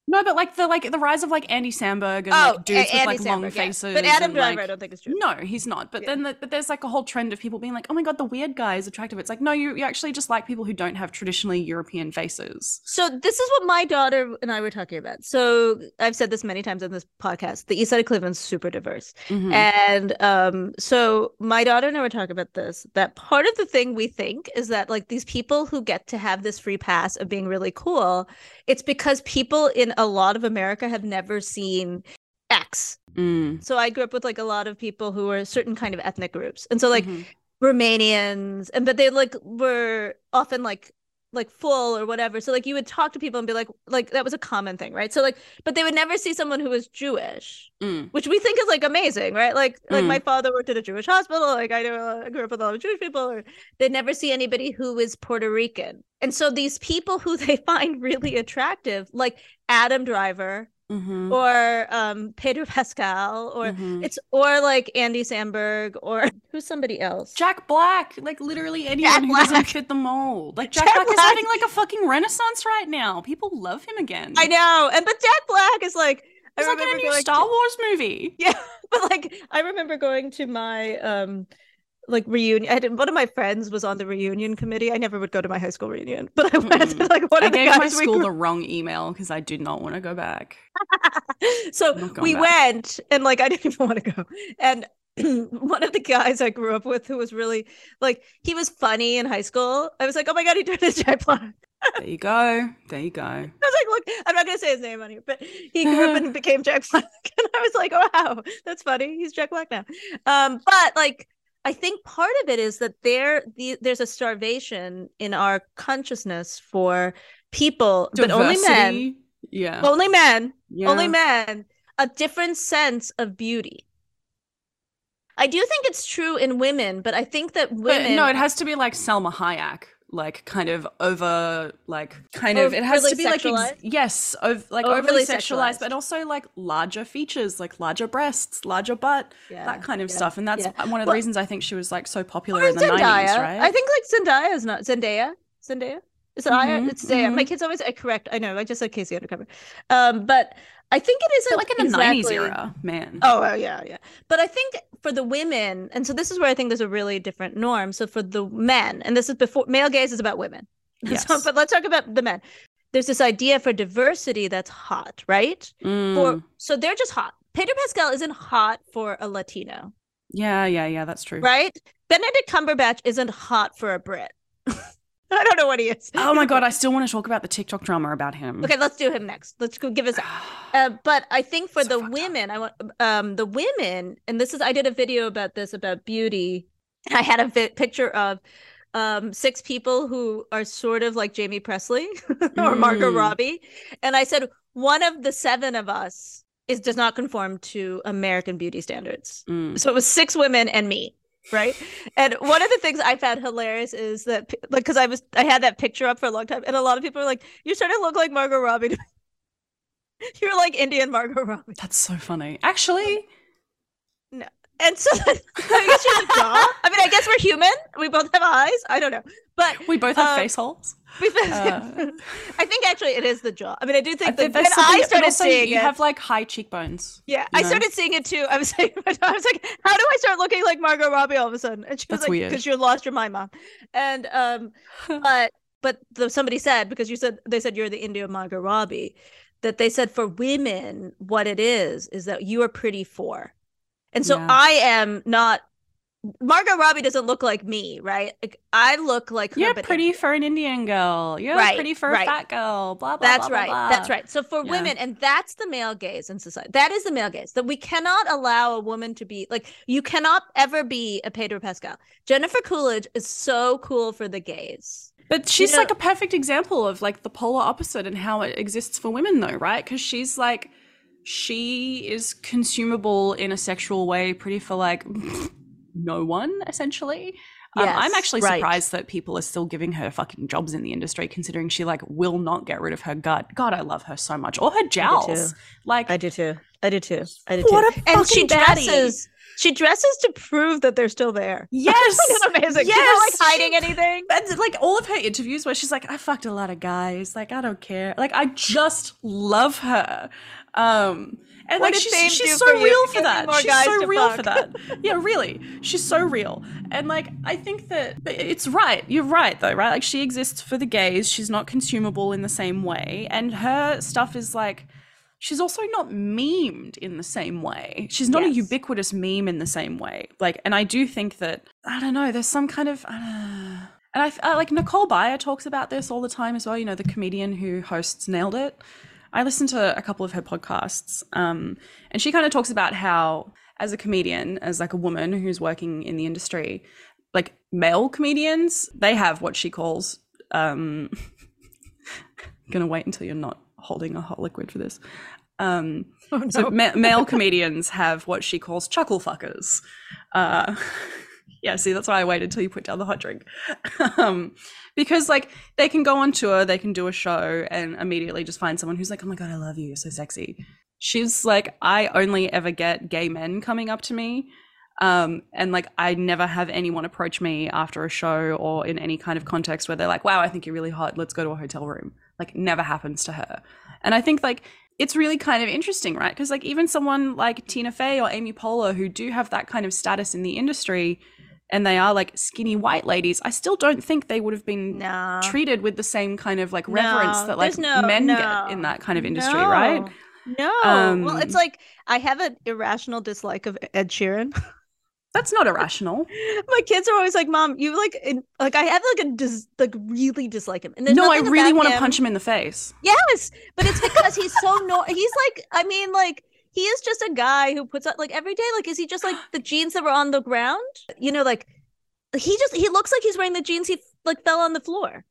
no, but like the like the rise of like Andy Samberg and oh, like dudes A- with like long yeah. faces. But Adam and, Driver, like- I don't think is Jewish. no, he's not. But Yeah. then the, but there's like a whole trend of people being like, "Oh my god, the weird guy is attractive." It's like, no, you, you actually just like people who don't have traditionally European faces. So this is what my daughter and I were talking about. So I've said this many times on this podcast. The East Side of Cleveland's super diverse, Mhm. and um, so my daughter and I were talking about this. That part of the thing we think is that like these people who get to have this free pass of being really cool, it's because people in a lot of America have never seen X. Mm. So I grew up with like a lot of people who were certain kind of ethnic groups, and so like Mhm. Romanians, and but they like were often like like full or whatever. So like you would talk to people and be like like that was a common thing, right? So like but they would never see someone who was Jewish, Mm. which we think is like amazing, right? Like like Mm. my father worked at a Jewish hospital, like I know I grew up with a lot of Jewish people or they never see anybody who is Puerto Rican. And so these people who they find really attractive, like Adam Driver Mhm. or um Pedro Pascal or Mhm. it's or like Andy Samberg or who's somebody else. Jack Black, like literally anyone who Black. doesn't fit the mold. Like Jack, Jack Black, is Black. having like a fucking renaissance right now. People love him again. I know. And but Jack Black is like I He's like in a new going Star to- Wars movie. Yeah, but like I remember going to my um like reunion. I one of my friends was on the reunion committee. I never would go to my high school reunion, but I went to Mm-mm. like one I of the gave guys my school grew- the wrong email because I did not want to go back. so I'm not going we back. went and like I didn't even want to go. And one of the guys I grew up with who was really like he was funny in high school. I was like, oh my god, he turned into Jack Black. There you go. There you go. I was like, look, I'm not gonna say his name on here, but he grew up and became Jack Black. And I was like, oh wow, that's funny. He's Jack Black now. Um, but like I think part of it is that there the, there's a starvation in our consciousness for people, but only men, Yeah. only men, yeah. only men, a different sense of beauty. I do think it's true in women, but I think that But women no, it has to be like Salma Hayek, like kind of over, like kind of. It has to be like ex- yes, ov- like Overly overly, sexualized. sexualized, but also like larger features, like larger breasts, larger butt, Yeah, that kind of yeah, stuff. And that's yeah. one of the Well- reasons I think she was like so popular in the Zendaya. nineties, right? I think like Zendaya is not Zendaya. Zendaya. Is it Aya? Mhm, It's Zendaya. My mhm. kids always I correct. I know. I just said K.C. Undercover. Um, but I think it is isn't like in the nineties era, man. Oh uh, yeah, yeah. But I think for the women, and so this is where I think there's a really different norm. So for the men, and this is before male gaze is about women. Yes. So, but let's talk about the men. There's this idea for diversity that's hot, right? For Mm. so they're just hot. Pedro Pascal isn't hot for a Latino. yeah, yeah, yeah. That's true. right? Benedict Cumberbatch isn't hot for a Brit. I don't know what he is. Oh my god, I still want to talk about the TikTok drama about him. Okay, let's do him next. Let's go give us. Uh, but I think for So the fucked up. women, I want um the women, and this is I did a video about this about beauty. I had a vi- picture of um six people who are sort of like Jaime Pressly or Margot Mm. Robbie, and I said one of the seven of us is does not conform to American beauty standards. Mm. So it was six women and me, right? And one of the things I found hilarious is that, like, because I was, I had that picture up for a long time, and a lot of people were like, "You're starting to look like Margot Robbie." You're like Indian Margot Robbie, That's so funny. Actually, and so I jaw. I mean, I guess we're human. We both have eyes. I don't know, but we both have Um, face holes. Uh. I think actually it is the jaw. I mean, I do I think think that when I started seeing you it, have like high cheekbones. Yeah, I know? started seeing it too. I was like, I was like, how do I start looking like Margot Robbie all of a sudden? And she was That's like, because you lost your mind, mom. And um, but but the, somebody said because you said they said you're the India Margot Robbie, that they said for women what it is is that you are pretty for, and so Yeah. I am not. Margot Robbie doesn't look like me, right? Like I look like her, You're pretty for an Indian girl. You're Right, pretty for a fat girl. Blah blah. Blah. That's blah, right. blah, That's right. So for Yeah. women, and that's the male gaze in society. That is the male gaze that we cannot allow a woman to be like. You cannot ever be a Pedro Pascal. Jennifer Coolidge is so cool for the gaze. But she's know- like a perfect example of like the polar opposite and how it exists for women, though, right? Because she's like, she is consumable in a sexual way, pretty for like no one, essentially. Um, I'm Yes, actually right. surprised that people are still giving her fucking jobs in the industry, considering she like will not get rid of her gut. God, I love her so much, or her jowls. Like, I do too. I do too. I do What too. a and she fucking baddie. dresses. She dresses to prove that they're still there. yes, It's amazing. She's not like hiding she- anything. And like all of her interviews where she's like, I fucked a lot of guys. Like, I don't care. Like, I just love her. Um, and What like she's she's so real for that. She's so real for that. Yeah, really. She's so real. And like I think that it's right. You're right though, right? Like she exists for the gays. She's not consumable in the same way. And her stuff is like she's also not memed in the same way. She's not a ubiquitous meme in the same way. Like, and I do think that I don't know. There's some kind of. Uh, and I, I like Nicole Byer talks about this all the time as well. You know, the comedian who hosts Nailed It. I listened to a couple of her podcasts, um, and she kind of talks about how, as a comedian, as like a woman who's working in the industry, like male comedians, they have what she calls um, gonna wait until you're not holding a hot liquid for this. Um, Oh, no. so ma- male comedians have what she calls chuckle fuckers. Uh, yeah, see, that's why I waited until you put down the hot drink. um, because like they can go on tour, they can do a show, and immediately just find someone who's like, "Oh my god, I love you, you're so sexy." She's like, I only ever get gay men coming up to me. Um, and like I never have anyone approach me after a show or in any kind of context where they're like, "Wow, I think you're really hot. Let's go to a hotel room." Like never happens to her. And I think like it's really kind of interesting, right? Because like even someone like Tina Fey or Amy Poehler who do have that kind of status in the industry and they are like skinny white ladies, I still don't think they would have been no. treated with the same kind of like reverence No, that like no- men get in that kind of industry, right? No. well, Um, it's like I have an irrational dislike of Ed Sheeran. That's not irrational. My kids are always like, "Mom, you like in, like I have like a dis- like really dislike him." And no, I really want to punch him in the face. Yes, but it's because he's so no. He's like, I mean, like he is just a guy who puts out like every day. Like, is he just like the jeans that were on the ground? You know, like he just he looks like he's wearing the jeans he like fell on the floor.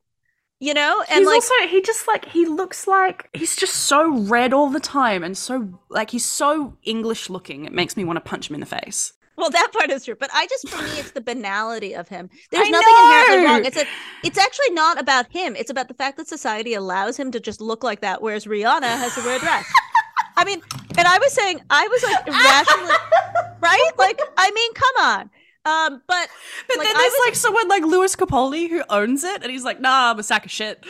You know, and he's like also he just like he looks like he's just so red all the time and so like he's so English looking. It makes me want to punch him in the face. Well, that part is true, but I just for me, it's the banality of him. There's I nothing inherently wrong. It's a, it's actually not about him. It's about the fact that society allows him to just look like that, whereas Rihanna has to wear a dress. I mean, and I was saying, I was like irrationally, right? Like, I mean, come on. Um, but But Like, then there's was- like someone like Lewis Capaldi who owns it, and he's like, "Nah, I'm a sack of shit."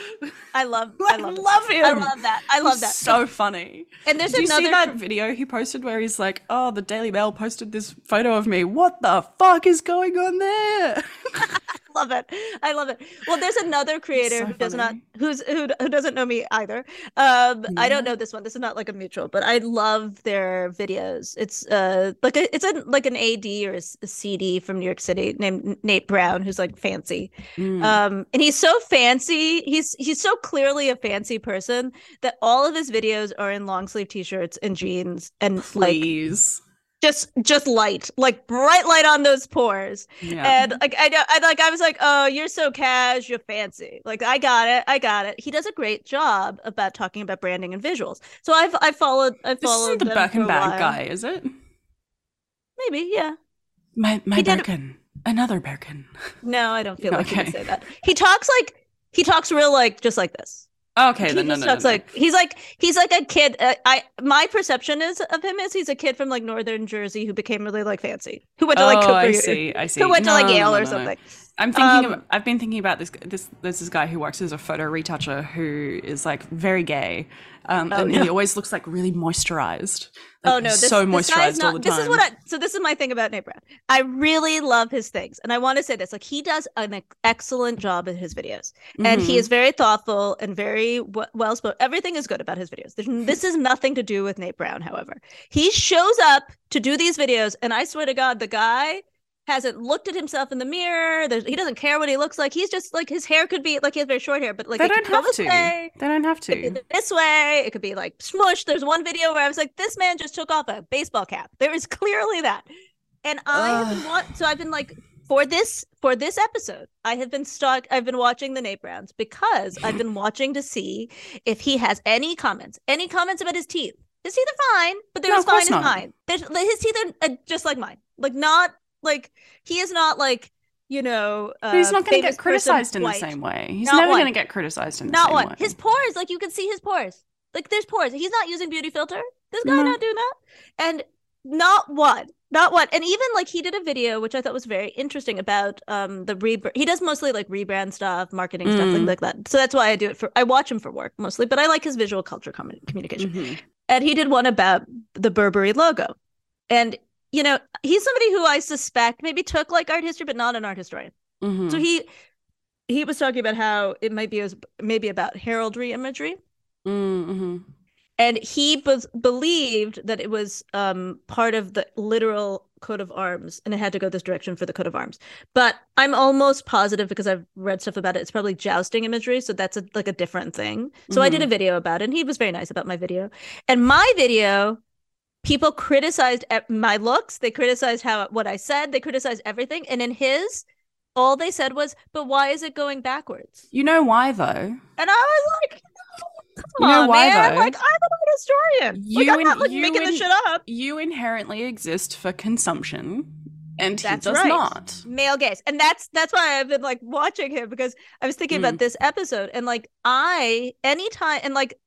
I love, I I love, love him. I love that. I love He's that. So funny. and there's Did you another. see that video he posted where he's like, "Oh, the Daily Mail posted this photo of me. What the fuck is going on there?" Love it. I love it. Well, there's another creator so who does not who's who, who doesn't know me either. Um, I don't know this one. This is not like a mutual, but I love their videos. It's uh like a, it's a like an AD or a, a CD from New York City named Nate Brown, who's like fancy. Mm. Um, and he's so fancy. He's he's so clearly a fancy person that all of his videos are in long sleeve t-shirts and jeans and like Please. Just just light, like bright light on those pores. yeah. And like I know, I like I was like, oh, you're so cash, you're fancy. Like I got it, I got it. He does a great job about talking about branding and visuals. So I've I followed I this followed isn't the them for a bag guy, is it? Maybe, yeah. My my did- Another Birkin. No, I don't feel like he Okay. would say that. He talks like he talks real like just like this. Okay, he then no, no, no, no. like he's like he's like a kid. Uh, I my perception is of him is he's a kid from like northern Jersey who became really like fancy, who went to like oh, Cooper, I see. I see. who went to like Yale no, or no, no. something. I'm thinking. Um, of, I've been thinking about this. This there's this guy who works as a photo retoucher who is like very gay, um, Oh, and no. he always looks like really moisturized. Like, oh no, this, so this moisturized all the time. This is what I. So this is my thing about Nate Brown. I really love his things, and I want to say this: like he does an excellent job in his videos, and he Mhm. is very thoughtful and very w- well spoken. Everything is good about his videos. There's, this is nothing to do with Nate Brown. However, he shows up to do these videos, and I swear to God, the guy hasn't looked at himself in the mirror. There's, he doesn't care what he looks like. He's just like his hair could be like he has very short hair, but like they don't have to. way. They don't have to. this way. It could be like smush. There's one video where I was like, this man just took off a baseball cap. There is clearly that. And I have been Ugh. wa- so I've been like for this for this episode, I have been stuck. I've been watching the Nate Browns because I've been watching to see if he has any comments, any comments about his teeth. His teeth are fine, but they're No, as fine as mine. There's, his teeth are uh, just like mine. Like not like he is not like you know. Uh, he's not going to get criticized in white. the same way. He's Not never going to get criticized in the Not same one. way. His pores, like you can see his pores. Like there's pores. He's not using beauty filter. This guy No. not doing that. And not one. Not one. And even like he did a video which I thought was very interesting about um the rebrand. He does mostly like rebrand stuff, marketing stuff, Mm. things like that. So that's why I do it for I watch him for work mostly, but I like his visual culture com- communication. Mhm. And he did one about the Burberry logo. And you know, he's somebody who I suspect maybe took like art history, but not an art historian. Mhm. So he he was talking about how it might be as maybe about heraldry imagery, Mhm. and he was believed that it was um part of the literal coat of arms, and it had to go this direction for the coat of arms. But I'm almost positive because I've read stuff about it. It's probably jousting imagery, so that's a, like a different thing. So I did a video about it, and he was very nice about my video. And my video, people criticized my looks. They criticized how what I said. They criticized everything. And in his, all they said was, "But why is it going backwards?" You know why though? And I was like, Come You know on, why, man. though? Like I'm an art historian. like You I'm not like you making and- this shit up. You inherently exist for consumption, and he does right. not. Male gaze. And that's that's why I've been like watching him because I was thinking Mm. about this episode and like I anytime and like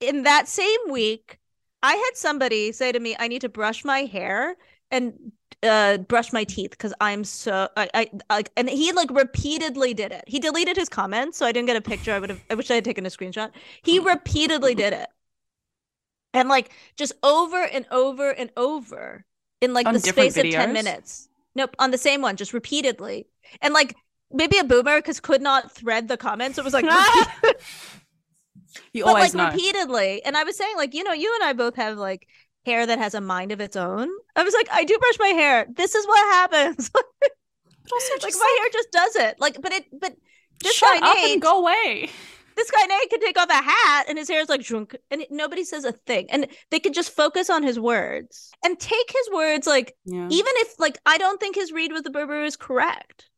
in that same week, I had somebody say to me, I need to brush my hair and uh brush my teeth because I'm so I, I and he like repeatedly did it. He deleted his comments, so I didn't get a picture. I would have I wish I had taken a screenshot. He repeatedly did it. And like just over and over and over in like On the space of 10 minutes. Nope, on the same one, just repeatedly. And like maybe a boomer because could not thread the comments. It was like You but always like know. repeatedly. And I was saying, like, you know, you and I both have like hair that has a mind of its own. I was like, I do brush my hair. This is what happens. But also like just my hair just does it. Like, but it but this shut guy up Nate, and go away. this guy Nate can take off a hat and his hair is like shrunk and nobody says a thing. And they could just focus on his words and take his words like Yeah. even if like I don't think his read with the Berber is correct.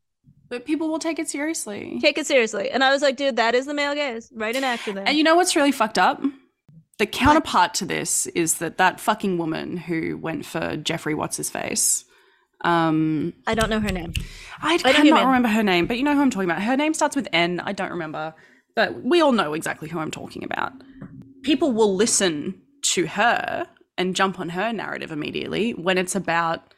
But people will take it seriously. Take it seriously. And I was like, dude, that is the male gaze. Right in action there. And you know what's really fucked up? The counterpart to this is that that fucking woman who went for Jeffrey what's his face. Um, I don't know her name. I, you cannot remember her name, but you know who I'm talking about. Her name starts with N. I don't remember, but we all know exactly who I'm talking about. People will listen to her and jump on her narrative immediately when it's about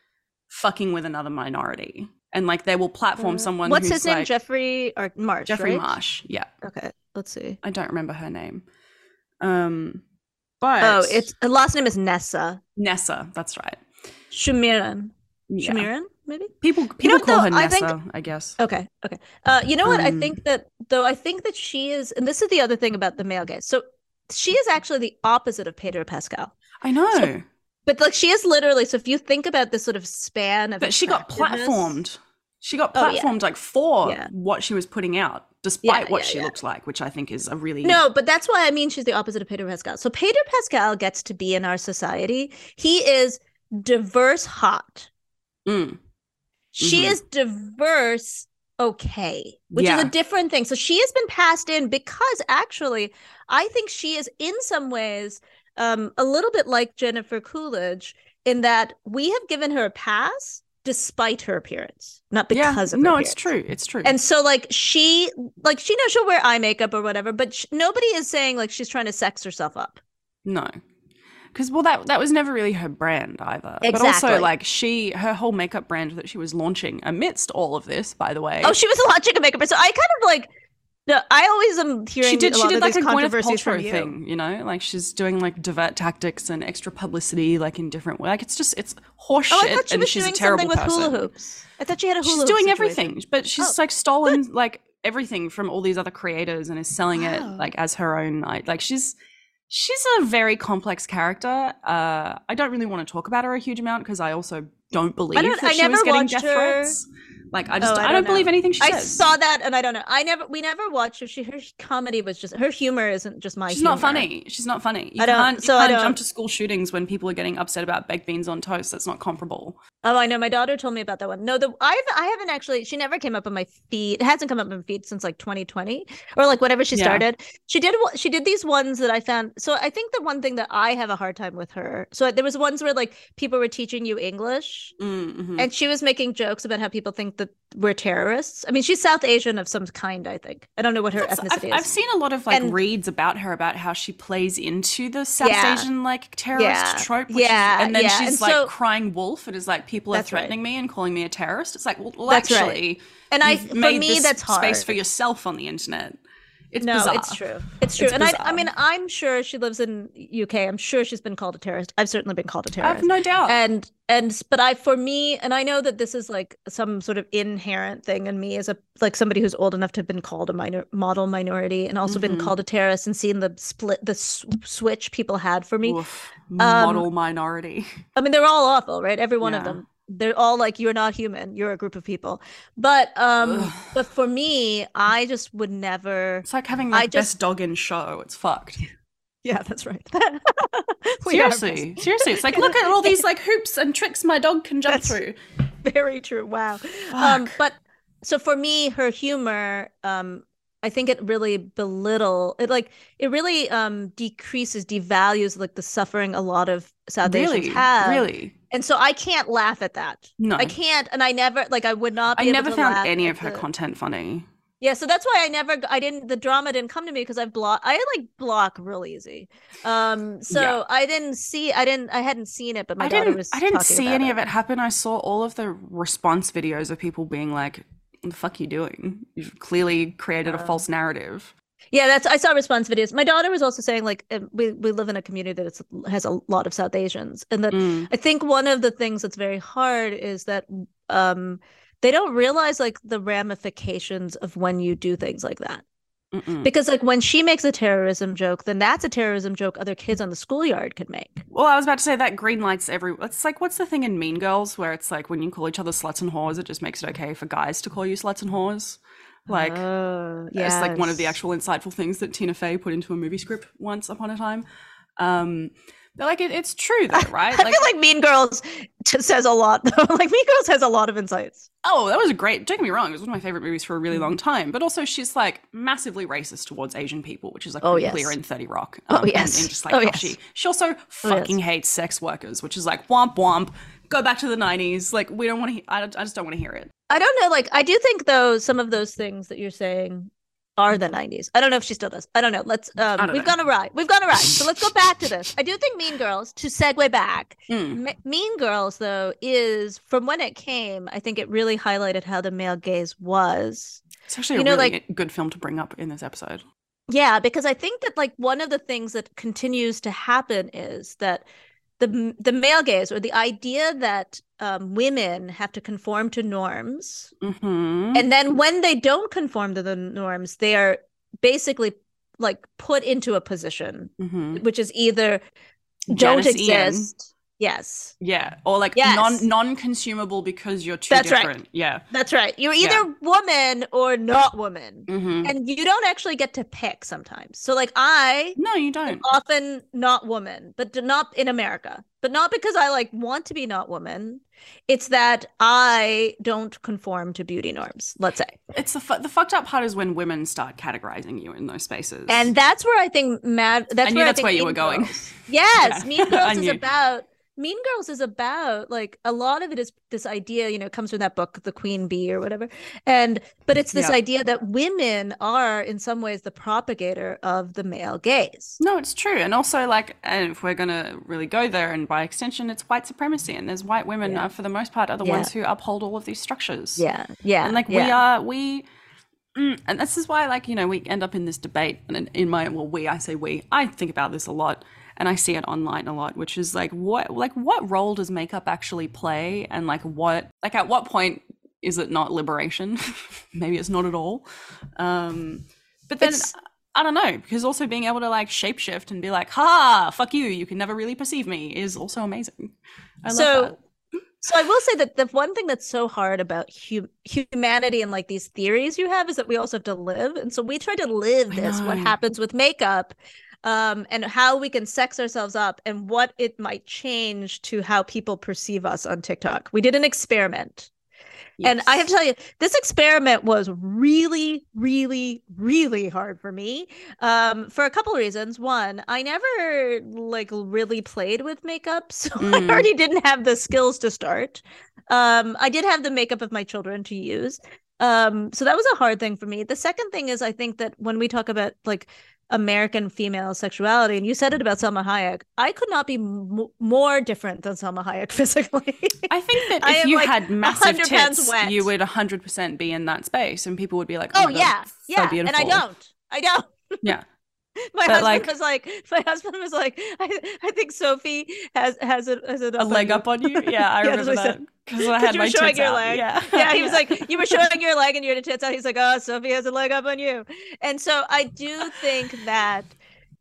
fucking with another minority, and like they will platform someone. What's who's his name? like- Jeffrey or Marsh? Jeffrey right? Marsh. Yeah, Okay, let's see. I don't remember her name. Um, but Oh, it's her last name is Nessa Nessa. That's right. Shumiran. Yeah. Shumiran, maybe. People people know call though? her I Nessa, think- I guess. Okay, okay. Uh, you know what? I Um, think that though I think that she is, and this is the other thing about the male gaze. So she is actually the opposite of Pedro Pascal. I know. But like she is literally. So if you think about this sort of span of, but she got platformed. She got Oh, yeah. platformed like for Yeah. what she was putting out, despite Yeah, what she looked like, which I think is a really No, but that's why I mean she's the opposite of Pedro Pascal. So Pedro Pascal gets to be in our society. He is diverse, hot. Mm. She Mhm. is diverse, okay, which is a different thing. So she has been passed in because actually, I think she is in some ways um, a little bit like Jennifer Coolidge in that we have given her a pass despite her appearance, not yeah. because of her no, it's true. It's true. And so, like, she, like, she knows she'll wear eye makeup or whatever, but sh- nobody is saying like she's trying to sex herself up. no. Because well, that that was never really her brand either. Exactly. But also, like she, her whole makeup brand that she was launching amidst all of this, by the way. Oh, she was launching a makeup, brand. so I kind of like. No, I always am hearing she did. She did like a these Gwyneth controversies from Paltrow you. thing, you know, like she's doing like divert tactics and extra publicity, like in different way. Like it's just it's horseshit, Oh, I thought she and was she's a doing terrible something with person. hula hoops. I thought she had a hula she's doing situation. everything but she's Oh, like stolen like everything from all these other creators and is selling it like as her own like, like she's she's a very complex character uh i don't really want to talk about her a huge amount because i also don't believe don't- that I she was getting death her. threats like i just Oh, I i, don't, don't believe anything she I says saw that and I don't know. I never we never watched her. She her comedy was just her humor isn't just my She's humor. not funny. She's not funny. You I don't- can't, you so I can't jump don't- to school shootings when people are getting upset about baked beans on toast. That's not comparable. Oh, I know. My daughter told me about that one. No, the I've I haven't actually. She never came up on my feed. It hasn't come up on my feed since like 2020 or like whatever she Yeah. started. She did she did these ones that I found. So I think the one thing that I have a hard time with her. So there was ones where like people were teaching you English, Mm-hmm. and she was making jokes about how people think that we're terrorists. I mean, she's South Asian of some kind. I think I don't know what her That's- ethnicity I've, is. I've seen a lot of like And- reads about her about how she plays into the South Yeah. Asian like terrorist Yeah. trope. Which Yeah, is, and then she's And like so- crying wolf and is like people are That's right. threatening me and calling me a terrorist. It's like well, well That's right. actually, and I for made me that's hard. space for yourself on the internet. It's no, bizarre. it's true. It's true. It's and I, I mean, I'm sure she lives in UK. I'm sure she's been called a terrorist. I've certainly been called a terrorist. I have no doubt. and and but I for me, and I know that this is like some sort of inherent thing in me as a like somebody who's old enough to have been called a minor model minority and also been Mhm. called a terrorist and seen the split the s- switch people had for me. Oof, um, model minority. I mean, they're all awful, right? Every one of them. They're all like, you're not human. You're a group of people. But um, Ugh. but for me, I just would never. It's like having I like just- best dog in show. It's fucked. Yeah, that's right. Seriously, seriously. It's like look at all these like hoops and tricks my dog can jump That's- through. very true. Wow. Um, but so for me, her humor, um, I think it really belittle it like it really um decreases, devalues like the suffering a lot of South really, Asians have. really. And so I can't laugh at that. No, I can't, and I never like I would not. Be I able never to found any of her the- content funny. Yeah, so that's why I never, I didn't, the drama didn't come to me because I've blocked, I like block real easy. Um, so Yeah. I didn't see, I didn't, I hadn't seen it, but my I daughter didn't. was. I didn't see any of it happen. I saw all of the response videos of people being like, "What the fuck are you doing? You've clearly created a Uh, false narrative." Yeah, that's I saw response videos. My daughter was also saying like uh, we we live in a community that it's- has a lot of South Asians, and that Mm, I think one of the things that's very hard is that um they don't realize like the ramifications of when you do things like that. mm-mm. Because like when she makes a terrorism joke, then that's a terrorism joke other kids on the schoolyard could make. Well, I was about to say that green lights every. It's like what's the thing in Mean Girls where it's like when you call each other sluts and whores, it just makes it okay for guys to call you sluts and whores. Like oh, it's like one of the actual insightful things that Tina Fey put into a movie script once upon a time. Um, but like it, it's true though, right? I feel like Mean Girls t- says a lot though. like Mean Girls has a lot of insights. Oh, that was a great. Don't get me wrong; it was one of my favorite movies for a really Mm-hmm. long time. But also, she's like massively racist towards Asian people, which is like Oh, yes. clear in Thirty Rock. Oh, and- yes. and, just like Oh, yes. she she also fucking hates sex workers, which is like womp womp. Go back to the nineties. Like we don't want to. He- I, don't- I just don't want to hear it. I don't know. Like I do think though some of those things that you're saying are the 90s. I don't know if she still does. I don't know. Let's um don't we've know. gone awry. We've gone awry. So let's go back to this. I do think Mean Girls to segue back. Mm. M- mean Girls though is from when it came, I think it really highlighted how the male gaze was. It's actually You a know, really good film to bring up in this episode. Yeah, because I think that like one of the things that continues to happen is that the the male gaze or the idea that um, women have to conform to norms, hmm and then when they don't conform to the norms, they are basically like put into a position hmm which is either don't Janice exist. Yes, Yeah, or like Yes. non non consumable because you're too That's right. different. Yeah. that's right. You're either woman or not woman. hmm And you don't actually get to pick sometimes. So like I No, you don't. often not woman, but not in America. But not because I like want to be not woman. It's that I don't conform to beauty norms, let's say. It's the fu- the fucked up part is when women start categorizing you in those spaces. And that's where I think mad that's I knew where that's I think where you Mean were going. Girls- Yes, Yeah. Mean Girls is about Mean Girls is about like a lot of it is this idea, you know, comes from that book, The Queen Bee or whatever. And but it's this Yeah. idea that women are in some ways the propagator of the male gaze. no, it's true. And also, like, and if we're gonna really go there, and by extension, it's white supremacy, and there's white women Yeah. uh, for the most part are the Yeah. ones who uphold all of these structures. Yeah. Yeah. and like we are we mm, and this is why like you know we end up in this debate and in, in my well we i say we i think about this a lot and i see it online a lot which is like what like what role does makeup actually play? And like what like at what point is it not liberation? Maybe it's not at all. Um but then It's- I don't know, because also being able to like shapeshift and be like, ha, fuck you, you can never really perceive me is also amazing. I love so that. so I will say that the one thing that's so hard about hu- humanity and like these theories you have is that we also have to live, and so we try to live this what happens with makeup, um, and how we can sex ourselves up, and what it might change to how people perceive us on TikTok. We did an experiment, and I have to tell you, this experiment was really, really, really hard for me. Um, for a couple of reasons. One, I never like really played with makeup, so I Mm. already didn't have the skills to start. Um, I did have the makeup of my children to use. Um, so that was a hard thing for me. The second thing is I think that when we talk about like American female sexuality, and you said it about Salma Hayek, I could not be m- more different than Salma Hayek physically. I think that if you like, had massive tits, wet. you would 100% be in that space, and people would be like, "Oh, Oh my God, yeah, so yeah, and. I don't. I don't. Yeah, My But, husband like- was like, my husband was like, I, I think Sophie has has a has it a leg up on you. Yeah, I Yeah, remember what he that because I 'Cause had you my were showing tits your out. leg. Yeah, yeah, he was like, you were showing your leg and you had a tits out. He's like, oh, Sophie has a leg up on you. And so I do think that,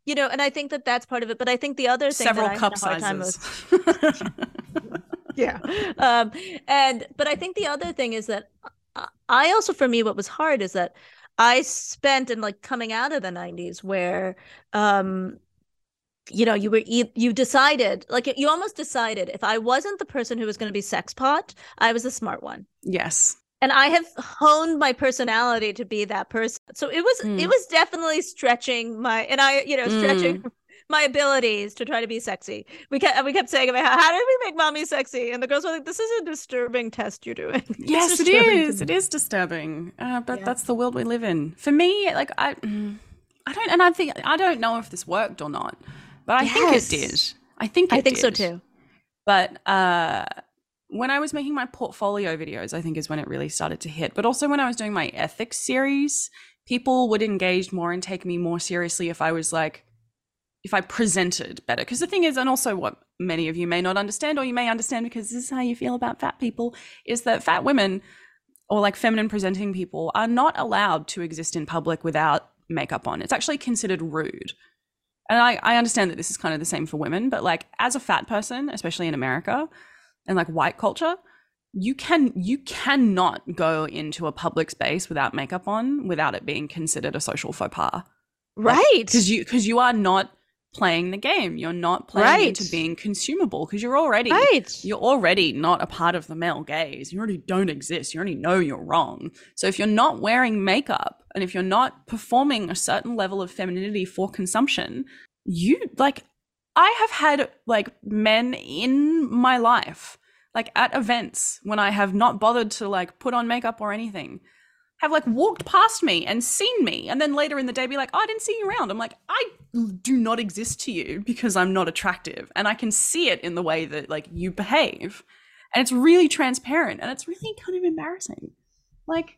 you know, and I think that that's part of it. But I think the other thing several that cup had a time sizes. yeah. Um, and but I think the other thing is that I- I also, for me, what was hard is that I spent in like coming out of the '90s where, um, you know, you were you decided like you almost decided if I wasn't the person who was going to be sex pot, I was the smart one. yes, and I have honed my personality to be that person. So it was Mm. it was definitely stretching my and I you know stretching Mm. My abilities to try to be sexy. We kept we kept saying about how, how did we make mommy sexy, and the girls were like, "This is a disturbing test you're doing." It's Yes, it is. me." It is disturbing. Uh, but Yeah. that's the world we live in. For me, like I, mm, I don't, and I think I don't know if this worked or not, but I think it did. I think it I think so too. But uh, when I was making my portfolio videos, I think is when it really started to hit. But also when I was doing my ethics series, people would engage more and take me more seriously if I was like, if I presented better. Because the thing is, and also what many of you may not understand, or you may understand because this is how you feel about fat people, is that fat women or like feminine presenting people are not allowed to exist in public without makeup on. It's actually considered rude. And I, I understand that this is kind of the same for women, but like as a fat person, especially in America and like white culture, you can you cannot go into a public space without makeup on without it being considered a social faux pas Right. because you because you are not playing the game. You're not playing into being consumable because you're already right. you're already not a part of the male gaze. You already don't exist. You already know you're wrong. So if you're not wearing makeup and if you're not performing a certain level of femininity for consumption you like i have had like men in my life like at events when i have not bothered to like put on makeup or anything have like walked past me and seen me and then later in the day be like oh, i didn't see you around i'm like i do not exist to you because i'm not attractive and i can see it in the way that like you behave and it's really transparent and it's really kind of embarrassing like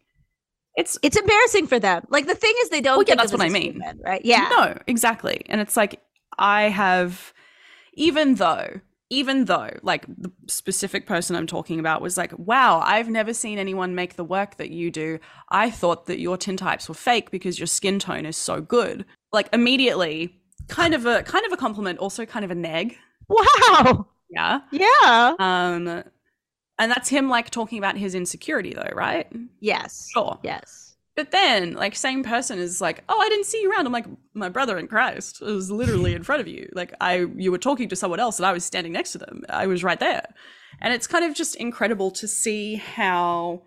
it's It's embarrassing for them. Like the thing is, they don't. Well, yeah, think that's what I mean. human, right? Yeah. No, exactly. And it's like I have even though even though like the specific person I'm talking about was like, "Wow, I've never seen anyone make the work that you do. I thought that your tintypes were fake because your skin tone is so good." Like immediately kind of a kind of a compliment, also kind of a neg. Wow. Yeah. Yeah. Um and that's him like talking about his insecurity though, right? Yes. Sure. Yes. But then, like, same person is like, "Oh, I didn't see you around." I'm like, "My brother in Christ it was literally in front of you. Like, I you were talking to someone else, and I was standing next to them. I was right there." And it's kind of just incredible to see how,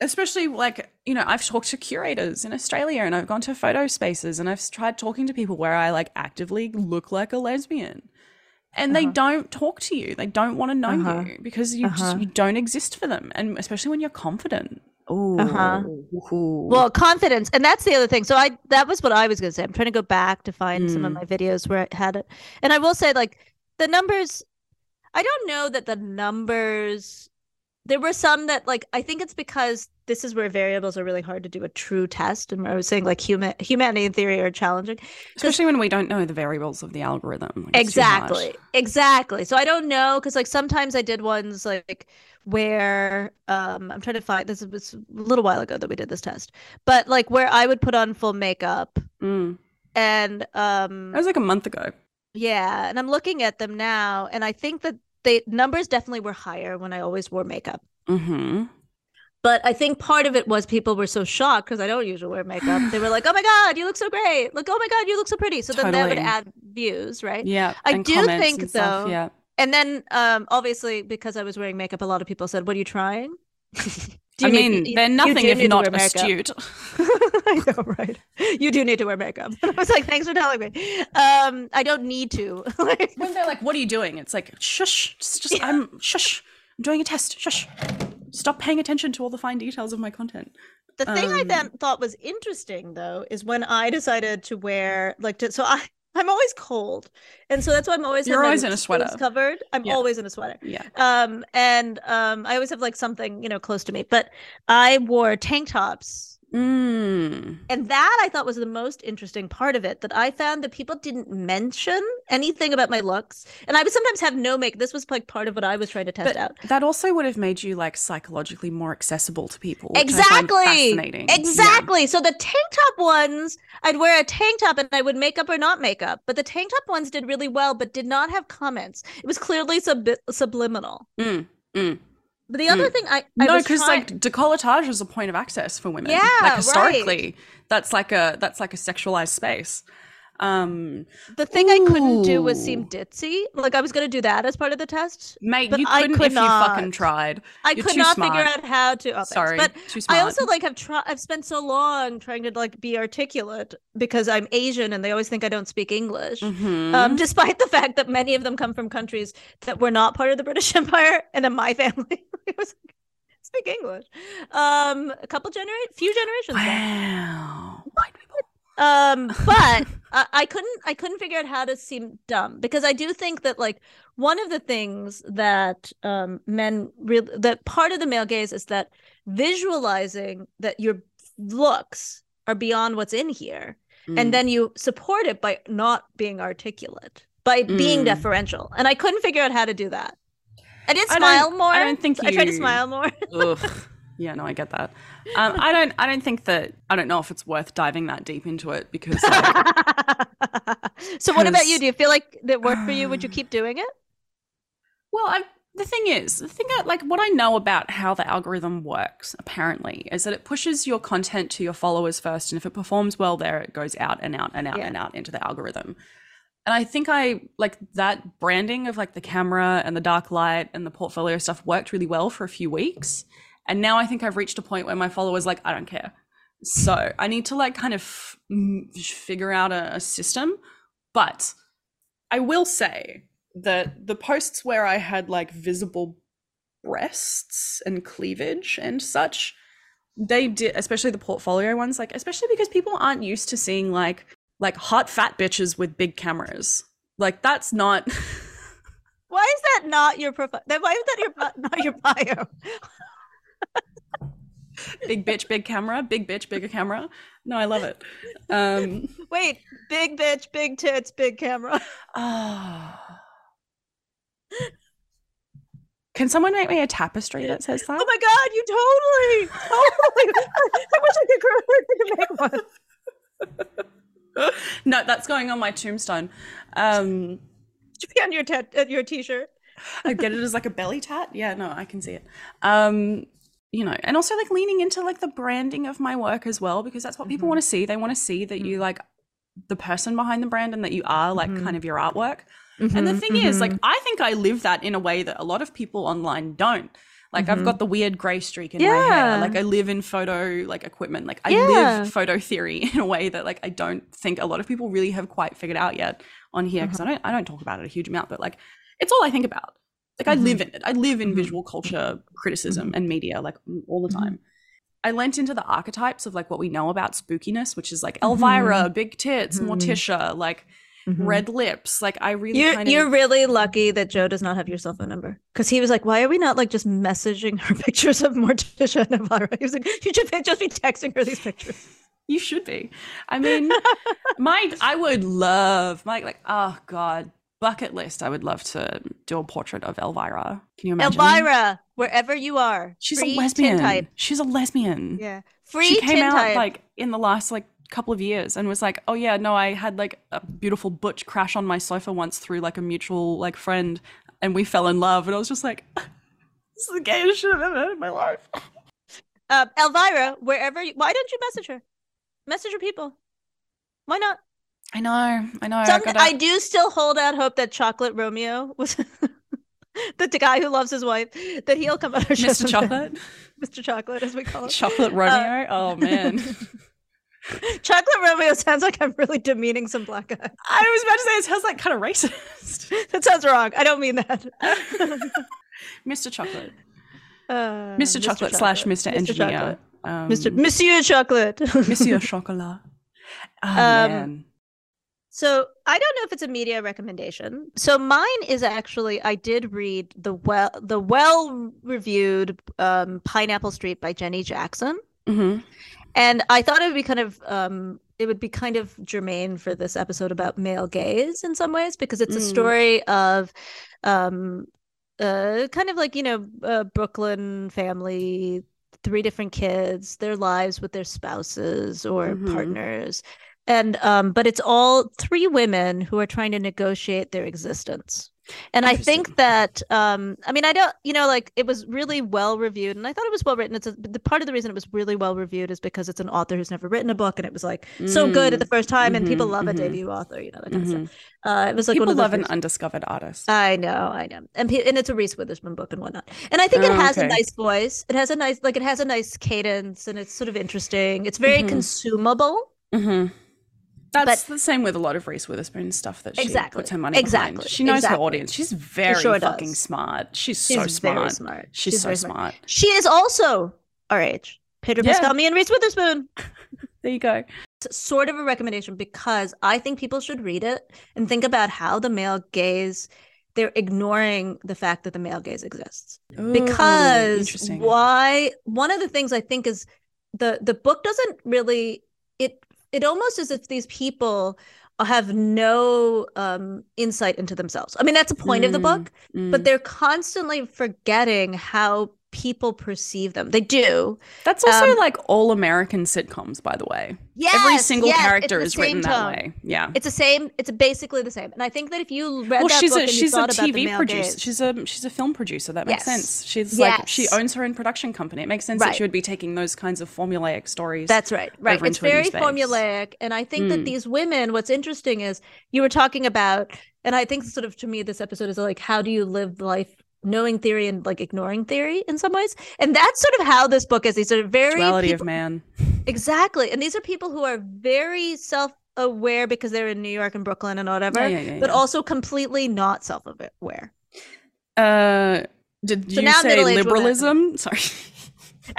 especially like you know, I've talked to curators in Australia, and I've gone to photo spaces, and I've tried talking to people where I like actively look like a lesbian. And they Uh-huh. don't talk to you. They don't want to know Uh-huh. you because you Uh-huh. you don't exist for them, and especially when you're confident. Oh, Uh-huh. Well, confidence, and that's the other thing. So I that was what I was going to say. I'm trying to go back to find some of Mm. my videos where I had it, and I will say like the numbers. I don't know that the numbers. There were some that like I think it's because this is where variables are really hard to do a true test, and I was saying like human humanity and theory are challenging. especially when we don't know the variables of the algorithm. Like, it's too hard. Exactly. Exactly. So I don't know because like sometimes I did ones like where um I'm trying to find this was a little while ago that we did this test. But like where I would put on full makeup Mm. and um That was like a month ago. yeah, and I'm looking at them now and I think that the numbers definitely were higher when I always wore makeup. Mm-hmm. But I think part of it was people were so shocked because I don't usually wear makeup. They were like, "Oh my god, you look so great! Like, oh my god, you look so pretty!" So then that would add views, right? Yeah. I do think, and stuff, though, Yeah. And then, um, obviously, because I was wearing makeup, a lot of people said, "What are you trying?" Do I you need- mean, you- they're you nothing if not astute. I know, right? You do need to wear makeup. I was like, "Thanks for telling me." Um, I don't need to. When they're like, "What are you doing?" It's like, "Shush, just, just Yeah. I'm shush. I'm doing a test. Shush. Stop paying attention to all the fine details of my content." the thing I Um, then thought was interesting, though, is when I decided to wear like to, so I. I'm always cold, and so that's why I'm always You're always in a sweater. covered. I'm Yeah. always in a sweater. Yeah. um and um i always have like something you know close to me but i wore tank tops Mm. and that i thought was the most interesting part of it that i found that people didn't mention anything about my looks and i would sometimes have no make this was like part of what i was trying to test But out that also would have made you like psychologically more accessible to people. exactly fascinating. Yeah. exactly so the tank top ones i'd wear a tank top and i would make up or not make up but the tank top ones did really well but did not have comments it was clearly sub- subliminal Mm, mm. But the other Mm. thing i, I no, because like decolletage is a point of access for women. Yeah, like right. historically, that's like a that's like a sexualized space. Um, The thing I couldn't do was seem ditzy. Like I was going to do that as part of the test. mate, But you I couldn't could if you fucking tried. I You're could not smart. figure out how to. Oh. Sorry, but. I also like have tried. I've spent so long trying to like be articulate because I'm Asian and they always think I don't speak English. Mhm. Um, despite the fact that many of them come from countries that were not part of the British Empire, and then my family was speak English. Um, a couple generate, few generations. wow. White people. Um, but I, I couldn't I couldn't figure out how to seem dumb because I do think that like one of the things that um men really that part of the male gaze is that visualizing that your looks are beyond what's in here Mm. and then you support it by not being articulate by being Mm. deferential and I couldn't figure out how to do that. I did I smile more. I don't think you... I tried to smile more. Ugh. Yeah, no, I get that. Um, I don't. I don't think that. I don't know if it's worth diving that deep into it because like, so what about you? Do you feel like that worked for you? Would you keep doing it? Well, I, the thing is, the thing that, like, what I know about how the algorithm works, apparently, is that it pushes your content to your followers first, and if it performs well there, it goes out and out and out Yeah. and out into the algorithm. And I think I like that branding of like the camera and the dark light and the portfolio stuff worked really well for a few weeks. And now I think I've reached a point where my followers like, I don't care. So I need to like kind of mm, figure out a, a system. But I will say that the posts where I had like visible breasts and cleavage and such, they did, especially the portfolio ones, like, especially because people aren't used to seeing like, like hot fat bitches with big cameras. Like, that's not. Why is that not your profile? Why is that your not your bio? big bitch, big camera, big bitch, bigger camera. No, I love it. Um, Wait, big bitch, big tits, big camera. Can someone make me a tapestry that says that? Oh my god, you totally, totally. I wish I could, grow- I could make one. no, that's going on my tombstone. Um, Should be on your tat- uh, your t-shirt. I get it as like a belly tat. Yeah, no, I can see it. Um, you know, and also like leaning into like the branding of my work as well, because that's what people Mhm. want to see. They want to see that you like the person behind the brand and that you are like Mhm. kind of your artwork. And the thing is, like, I think I live that in a way that a lot of people online don't. Like, I've Mhm. got the weird gray streak in my hair. Like, I live in photo like equipment. Like, I Yeah. live photo theory in a way that like I don't think a lot of people really have quite figured out yet on here because I don't I don't talk about it a huge amount, but like it's all I think about. Like I live in it. I live in Mhm. visual culture criticism and media like all the time. I lent into the archetypes of like what we know about spookiness, which is like. Elvira, big tits, Mhm. Morticia, like Mm-hmm. red lips. Like I really You're kind of you're really lucky that Joe does not have your cell phone number because he was like, "Why are we not like just messaging her pictures of Morticia and Elvira?" He was like, "You should just be texting her these pictures." You should be. I mean, my I would love my like oh god bucket list. I would love to do a portrait of Elvira. Can you imagine? Elvira, wherever you are, she's a lesbian. She's a lesbian. Yeah, free she came out tintype. like in the last like couple of years and was like, oh yeah, no, I had like a beautiful butch crash on my sofa once through like a mutual like friend, and we fell in love, and I was just like, this is the gayest shit I've ever heard in my life. uh, Elvira, wherever. You, why don't you message her? Message her people. Why not? I know, I know. I Some, gotta- I do still hold out hope that Chocolate Romeo was the, the guy who loves his wife that he'll come out Mr. Chocolate, Mr. Chocolate, as we call it. Chocolate Romeo. oh man. Chocolate Romeo sounds like I'm really demeaning some black guy. I was about to say it sounds like kind of racist. That sounds wrong. I don't mean that. Mr. Chocolate. Uh, Mr. Chocolate slash Mr. Engineer. Chocolate. Um, Mr. Monsieur Chocolate. Monsieur Chocolat. Oh, Um, man. So I don't know if it's a media recommendation. So mine is actually I did read the well the well reviewed um, Pineapple Street by Jenny Jackson, hmm and I thought it would be kind of um, it would be kind of germane for this episode about male gaze in some ways because it's a Mm. story of um, uh, kind of like you know a Brooklyn family, three different kids, their lives with their spouses or Mhm. partners, and um, but it's all three women who are trying to negotiate their existence And I think that um I mean I don't you know like it was really well reviewed and I thought it was well written. It's a, the part of the reason it was really well reviewed is because it's an author who's never written a book and it was like mm. so good at the first time mm-hmm, and people mm-hmm, love mm-hmm. a debut author, you know, that kind mm-hmm. of stuff. Uh it was like people one of love first... an undiscovered artist. I know, I know. And and it's a Reese Witherspoon book and whatnot. And I think oh, it has okay. a nice voice. It has a nice like it has a nice cadence and it's sort of interesting. It's very mm-hmm. consumable. That's but, the same with a lot of Reese Witherspoon stuff that she exactly, puts her money exactly, behind. She knows exactly. her audience. She's very sure fucking does. smart. She's, She's so smart. smart. She's, She's so smart. smart. She is also our age. Pedro yeah. Pascal, me and Reese Witherspoon. there you go. It's sort of a recommendation because I think people should read it and think about how the male gaze they're ignoring the fact that the male gaze exists. Ooh, because why one of the things I think is the the book doesn't really it it almost as if these people have no um, insight into themselves. I mean, that's a point mm, of the book, mm. but they're constantly forgetting how people perceive them. They do. That's also um, like all American sitcoms, by the way. Yeah. every single yes, character is written tone. that way. Yeah, it's the same. It's basically the same. And I think that if you read well, that she's book a, she's a TV producer. Gaze, she's a she's a film producer. That makes yes. sense. She's yes. like she owns her own production company. It makes sense right. that she would be taking those kinds of formulaic stories. That's right. Right. It's very formulaic, and I think mm. that hmm. these women. What's interesting is you were talking about, and I think sort of to me this episode is like how do you live life knowing theory and like ignoring theory in some ways. And that's sort of how this book is. These are very duality people, of man. Exactly. And these are people who are very self aware because they're in New York and Brooklyn and whatever, yeah, yeah, yeah, but also completely not self aware. Uh did so you say liberalism? Women. Sorry.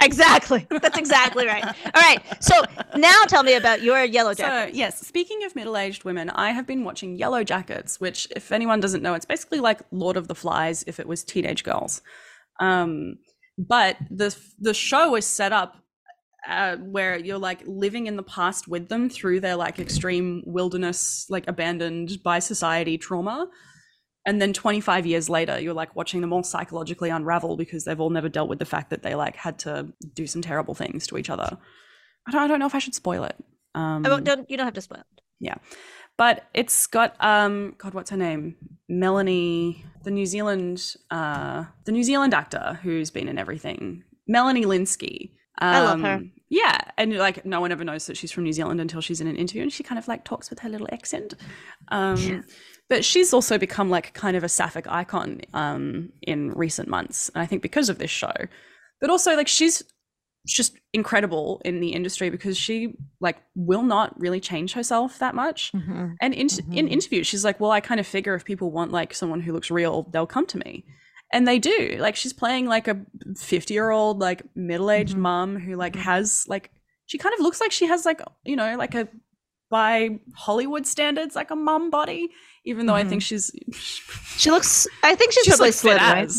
exactly. That's exactly right. All right. So now tell me about your Yellowjackets. So, yes, speaking of middle aged women, I have been watching Yellowjackets, which, if anyone doesn't know, it's basically like Lord of the Flies if it was teenage girls. Um, but the the show is set up uh, where you're like living in the past with them through their like extreme wilderness, like abandoned by society trauma and then 25 years later you're like watching them all psychologically unravel because they've all never dealt with the fact that they like had to do some terrible things to each other. I don't, I don't know if i should spoil it. Um don't, you don't have to spoil it. Yeah. But it's got um god what's her name? Melanie the new zealand uh the new zealand actor who's been in everything. Melanie lynskey um, i love her. um, yeah. And like no one ever knows that she's from new zealand until she's in an interview and she kind of like talks with her little accent. Um yeah but she's also become like kind of a sapphic icon um, in recent months, and I think because of this show. But also, like she's just incredible in the industry because she like will not really change herself that much. Mm-hmm. And in mm-hmm. in interviews, she's like, "Well, I kind of figure if people want like someone who looks real, they'll come to me." And they do. Like she's playing like a 50-year-old like middle-aged mm-hmm. mom who like mm-hmm. has like she kind of looks like she has like, you know, like a by Hollywood standards like a mum body even though mm-hmm. I think she's she looks. I think she's, she's probably like slim. Right?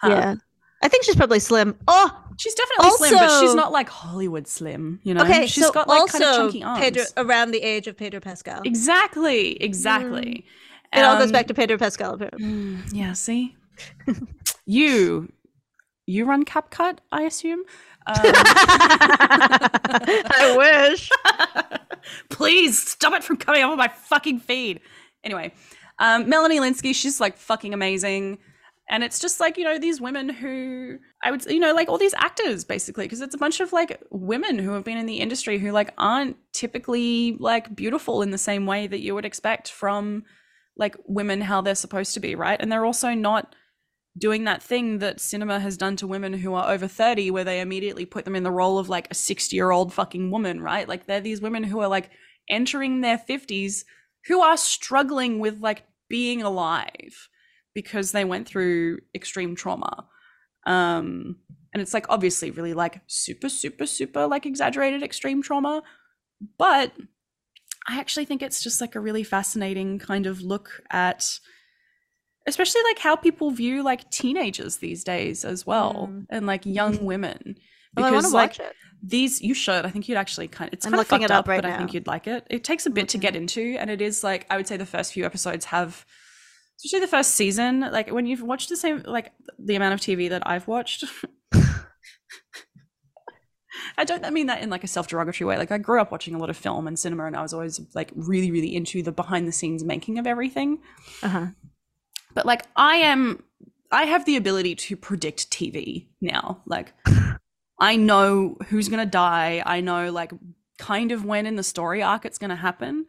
Huh? Yeah, I think she's probably slim. Oh, she's definitely also, slim, but she's not like Hollywood slim. You know, okay, she's so got like also kind of chunky arms. Pedro, around the age of Pedro Pascal. Exactly, exactly. Mm. It um, all goes back to Pedro Pascal. Mm, yeah. See, you you run CapCut, I assume. Um, I wish. Please stop it from coming up on my fucking feed. Anyway, um, Melanie Lynskey, she's like fucking amazing. And it's just like, you know, these women who I would, you know, like all these actors basically, because it's a bunch of like women who have been in the industry who like aren't typically like beautiful in the same way that you would expect from like women how they're supposed to be, right? And they're also not doing that thing that cinema has done to women who are over 30 where they immediately put them in the role of like a 60 year old fucking woman right like they're these women who are like entering their 50s who are struggling with like being alive because they went through extreme trauma. Um, and it's like obviously really like super, super, super like exaggerated extreme trauma. But I actually think it's just like a really fascinating kind of look at especially like how people view like teenagers these days as well mm. and like young women because well, like it these you should i think you'd actually kind of it's I'm kind of fucked it up, up right but now. i think you'd like it it takes a bit to get into and it is like i would say the first few episodes have especially the first season like when you've watched the same like the amount of tv that i've watched I don't mean that in like a self-derogatory way. Like I grew up watching a lot of film and cinema, and I was always like really, really into the behind-the-scenes making of everything. Uh-huh but like I am I have the ability to predict TV now. Like I know who's going to die. I know like kind of when in the story arc it's going to happen.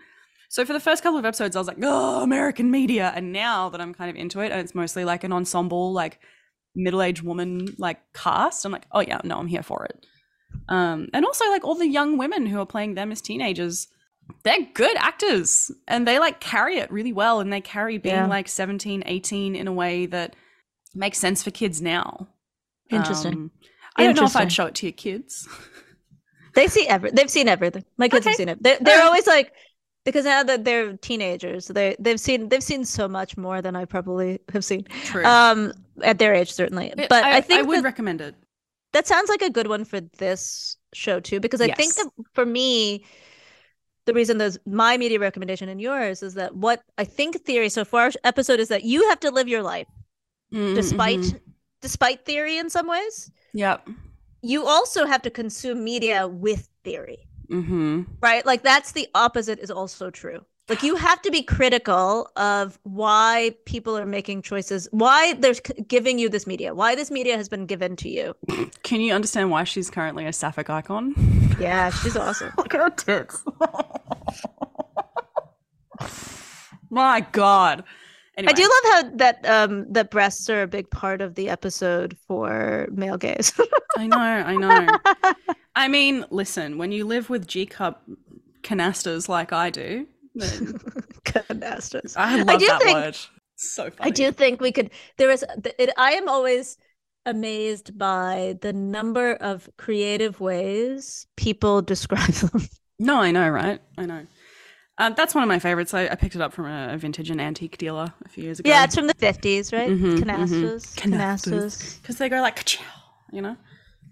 So for the first couple of episodes I was like, "Oh, American media." And now that I'm kind of into it and it's mostly like an ensemble like middle-aged woman like cast, I'm like, "Oh yeah, no, I'm here for it." Um and also like all the young women who are playing them as teenagers they're good actors and they like carry it really well and they carry being Yeah. like 17 18 in a way that makes sense for kids now Interesting. Um, i don't know if i'd show it to your kids They see every. They've seen everything. My kids have seen it. They're, they're always like, because now that they're teenagers, they they've seen they've seen so much more than I probably have seen. true Um, at their age, certainly. It- But I, think i would that, recommend it that sounds like a good one for this show too, because I think that for me, the reason there's my media recommendation and yours is that what I think theory so far episode is that you have to live your life Mm, despite mhm. despite theory in some ways. yep You also have to consume media with theory. mm-hmm. right? Like that's the opposite is also true. Like you have to be critical of why people are making choices, why they're giving you this media, why this media has been given to you. can you understand why she's currently a sapphic icon Yeah, she's awesome. look at her tits my god anyway I do love how that um that breasts are a big part of the episode for male gaze. i know i know I mean, listen, when you live with G cup canasters like I do, Canastas. I love do that think- word. So funny. I do think we could. There is. It, I am always amazed by the number of creative ways people describe them. No, I know, right? I know. Um, that's one of my favorites. I, I picked it up from a, a vintage and antique dealer a few years ago. Yeah, it's from the fifties, right? Mhm, mhm. Canastas, canastas, because they go like, you know,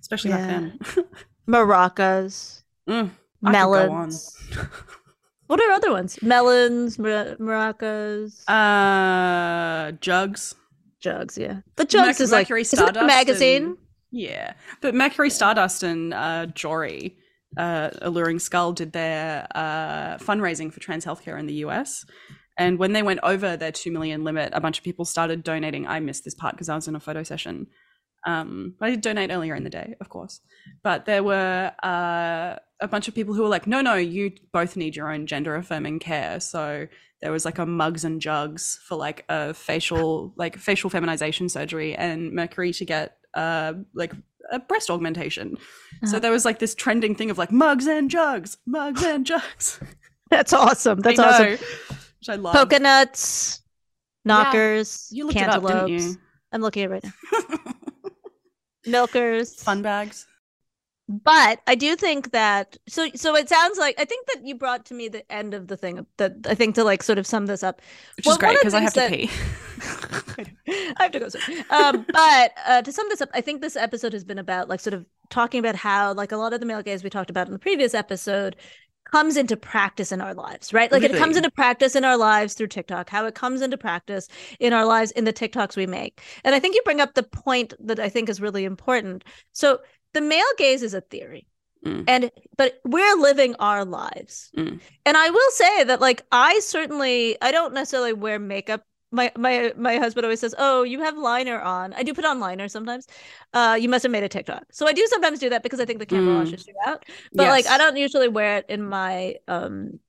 especially back then. maracas, Mm, I could go on. melons. What are other ones? Melons, mar- maracas, Uh, jugs. jugs. Yeah, the jugs Merc- is like Mercury isn't it a Stardust magazine. and- Yeah, but Mercury Stardust and uh, Jory, uh, Alluring Skull, did their uh, fundraising for trans healthcare in the US. And when they went over their 2 million limit, a bunch of people started donating. I missed this part because I was in a photo session. Um, I did donate earlier in the day, of course. But there were uh, a bunch of people who were like, no, no, you both need your own gender affirming care. So there was like a mugs and jugs for like a facial, like facial feminization surgery and Mercury to get uh, like a breast augmentation. So Uh-huh. there was like this trending thing of like mugs and jugs, mugs and jugs. That's awesome. That's I know, awesome. Which I love. Coconuts, knockers, You looked up, cantaloupes. didn't you? I'm looking at it right now. Milkers. Fun bags. But I do think that so so it sounds like I think that you brought to me the end of the thing that I think to like sort of sum this up. Which Well, is great one of the because I have to things pee. I have to go soon. Um, but uh, to sum this up, I think this episode has been about like sort of talking about how like a lot of the male gaze we talked about in the previous episode comes into practice in our lives, right? Like it comes into practice in our lives through TikTok, how it comes into practice in our lives in the TikToks we make. And I think you bring up the point that I think is really important. So the male gaze is a theory. Mm. And but we're living our lives. Mm. And I will say that like I certainly I don't necessarily wear makeup. My my my husband always says, "Oh, you have liner on." I do put on liner sometimes. Uh you must have made a TikTok. So I do sometimes do that because I think the camera Mm. washes you out. But like I don't usually wear it in my um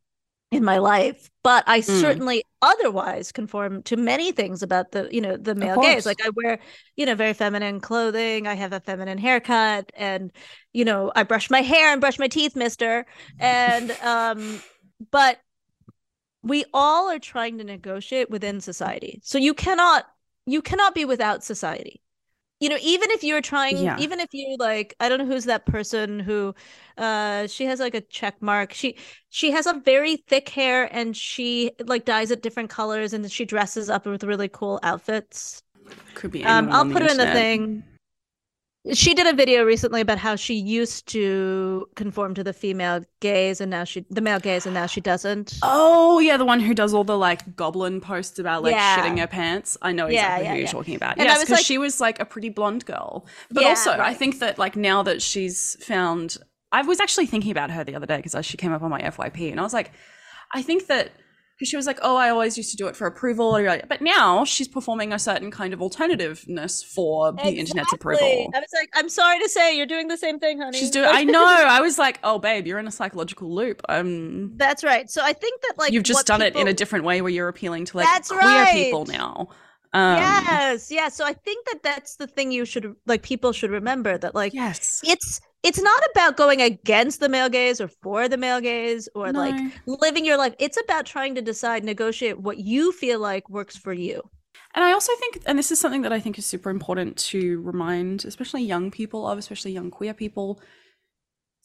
in my life, but I Mm. certainly otherwise conform to many things about the, you know, the male gaze. Like I wear, you know, very feminine clothing. I have a feminine haircut and, you know, I brush my hair and brush my teeth, mister. And um but we all are trying to negotiate within society. So you cannot you cannot be without society. You know, even if you're trying, Yeah. even if you like, I don't know who's that person who uh she has like a check mark. She she has a very thick hair and she like dyes it different colors and she dresses up with really cool outfits. Could be. Um I'll put her in the thing. She did a video recently about how she used to conform to the female gaze and now she the male gaze and now she doesn't. Oh yeah, the one who does all the like goblin posts about like Yeah. shitting her pants. I know exactly yeah, who you're yeah. talking about. And yes, because like- she was like a pretty blonde girl. But Yeah, also, I think that like now that she's found, I was actually thinking about her the other day because she came up on my FYP, and I was like, I think that because she was like, "Oh, I always used to do it for approval," but now she's performing a certain kind of alternativeness for exactly. the internet's approval. I was like, "I'm sorry to say, you're doing the same thing, honey." She's doing. I know. I was like, "Oh, babe, you're in a psychological loop." Um, that's right. So I think that like you've just done people... it in a different way, where you're appealing to like that's queer right. people now. Um, yes, yeah. So I think that that's the thing you should like. People should remember that like yes, it's it's not about going against the male gaze or for the male gaze or no. like living your life. It's about trying to decide, negotiate what you feel like works for you. And I also think, and this is something that I think is super important to remind, especially young people of, especially young queer people,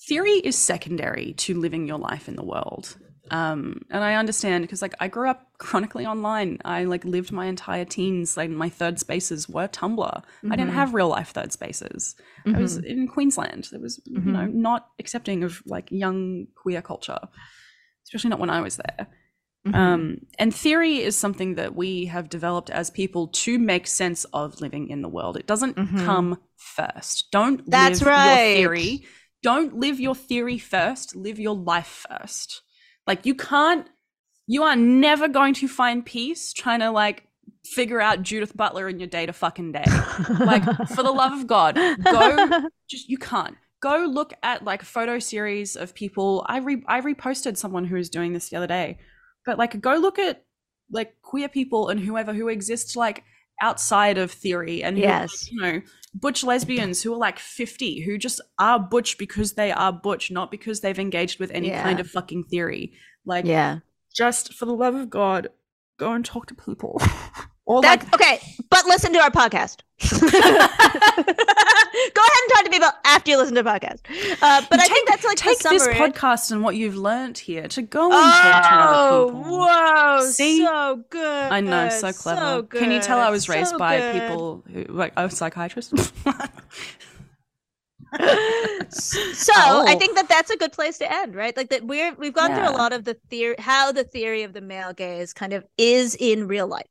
theory is secondary to living your life in the world. Um, and I understand because like I grew up chronically online. I like lived my entire teens. Like my third spaces were Tumblr. Mm-hmm. I didn't mm-hmm. have real life third spaces. Mm-hmm. I was mm-hmm. in Queensland. It was mm-hmm. you know mm-hmm. not accepting of like young queer culture, especially not when I was there. Um, and theory is something that we have developed as people to make sense of living in the world. It doesn't come first. Don't That's live right. your theory. Don't live your theory first. Live your life first. Like you can't you are never going to find peace trying to like figure out Judith Butler in your day to fucking day. like for the love of God, go just you can't. Go look at like a photo series of people. I re I reposted someone who was doing this the other day. But like go look at like queer people and whoever who exist like outside of theory and yes. Who, you know butch lesbians who are like 50 who just are butch because they are butch not because they've engaged with any yeah. kind of fucking theory. Like yeah. just for the love of god go and talk to people or That's, like okay but listen to our podcast go ahead and talk to people after you listen to the podcast uh, but take, i think that's like take this podcast and what you've learned here to go and oh, talk to other oh, people whoa See? so good i know so clever so can you tell i was raised so by good. people who like a psychiatrist so oh. I think that that's a good place to end, right? Like that we're we've gone yeah. through a lot of the theory, how the theory of the male gaze kind of is in real life,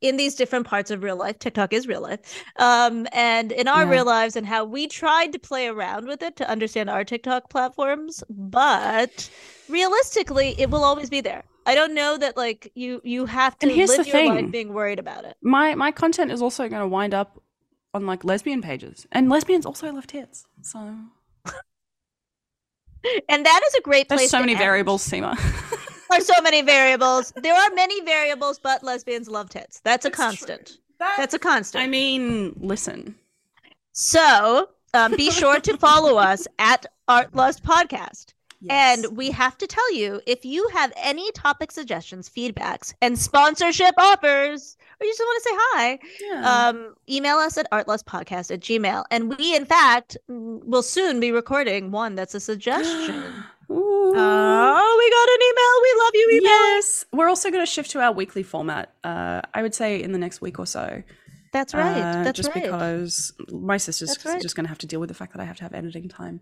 in these different parts of real life. TikTok is real life. Um, and in our yeah. real lives and how we tried to play around with it to understand our TikTok platforms, but realistically, it will always be there. I don't know that like you you have to live your thing. life being worried about it. My my content is also going to wind up on like lesbian pages, and lesbians also love tits. So, and that is a great place. There's so many end. variables, Seema. are so many variables. There are many variables, but lesbians love tits. That's a constant. That's, That's a constant. I mean, listen. So um, be sure to follow us at Art Lust Podcast. Yes. And we have to tell you if you have any topic suggestions, feedbacks, and sponsorship offers, or you just want to say hi, yeah. um, email us at artlustpodcast at gmail. And we, in fact, will soon be recording one that's a suggestion. Ooh. Oh, we got an email. We love you, email. Yes. We're also going to shift to our weekly format, uh, I would say in the next week or so. That's right. Uh, That's just right. because my sister's right. just going to have to deal with the fact that I have to have editing time.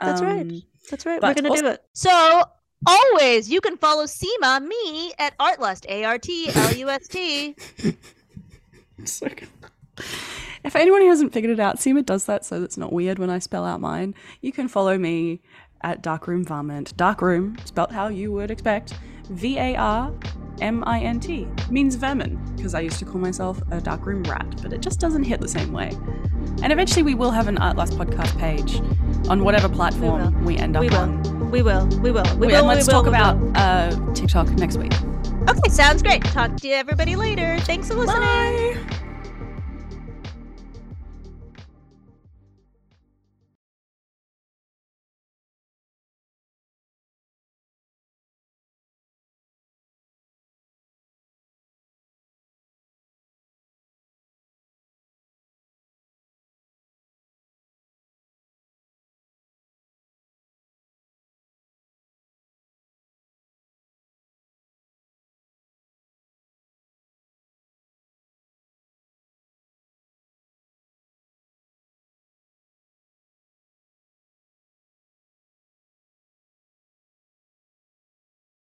That's um, right. That's right. We're going to also- do it. So, always, you can follow Seema, me, at Artlust, A R T L U S T. so if anyone who hasn't figured it out, Seema does that so it's not weird when I spell out mine. You can follow me at Darkroom Varmint. Darkroom, spelt how you would expect, V A R M I N T, means vermin, because I used to call myself a darkroom rat, but it just doesn't hit the same way. And eventually we will have an Art Lust podcast page on whatever platform we, we end up we will. on. We will. We will. We will. And let's we talk about uh, TikTok next week. Okay, sounds great. Talk to you everybody later. Thanks for listening. Bye.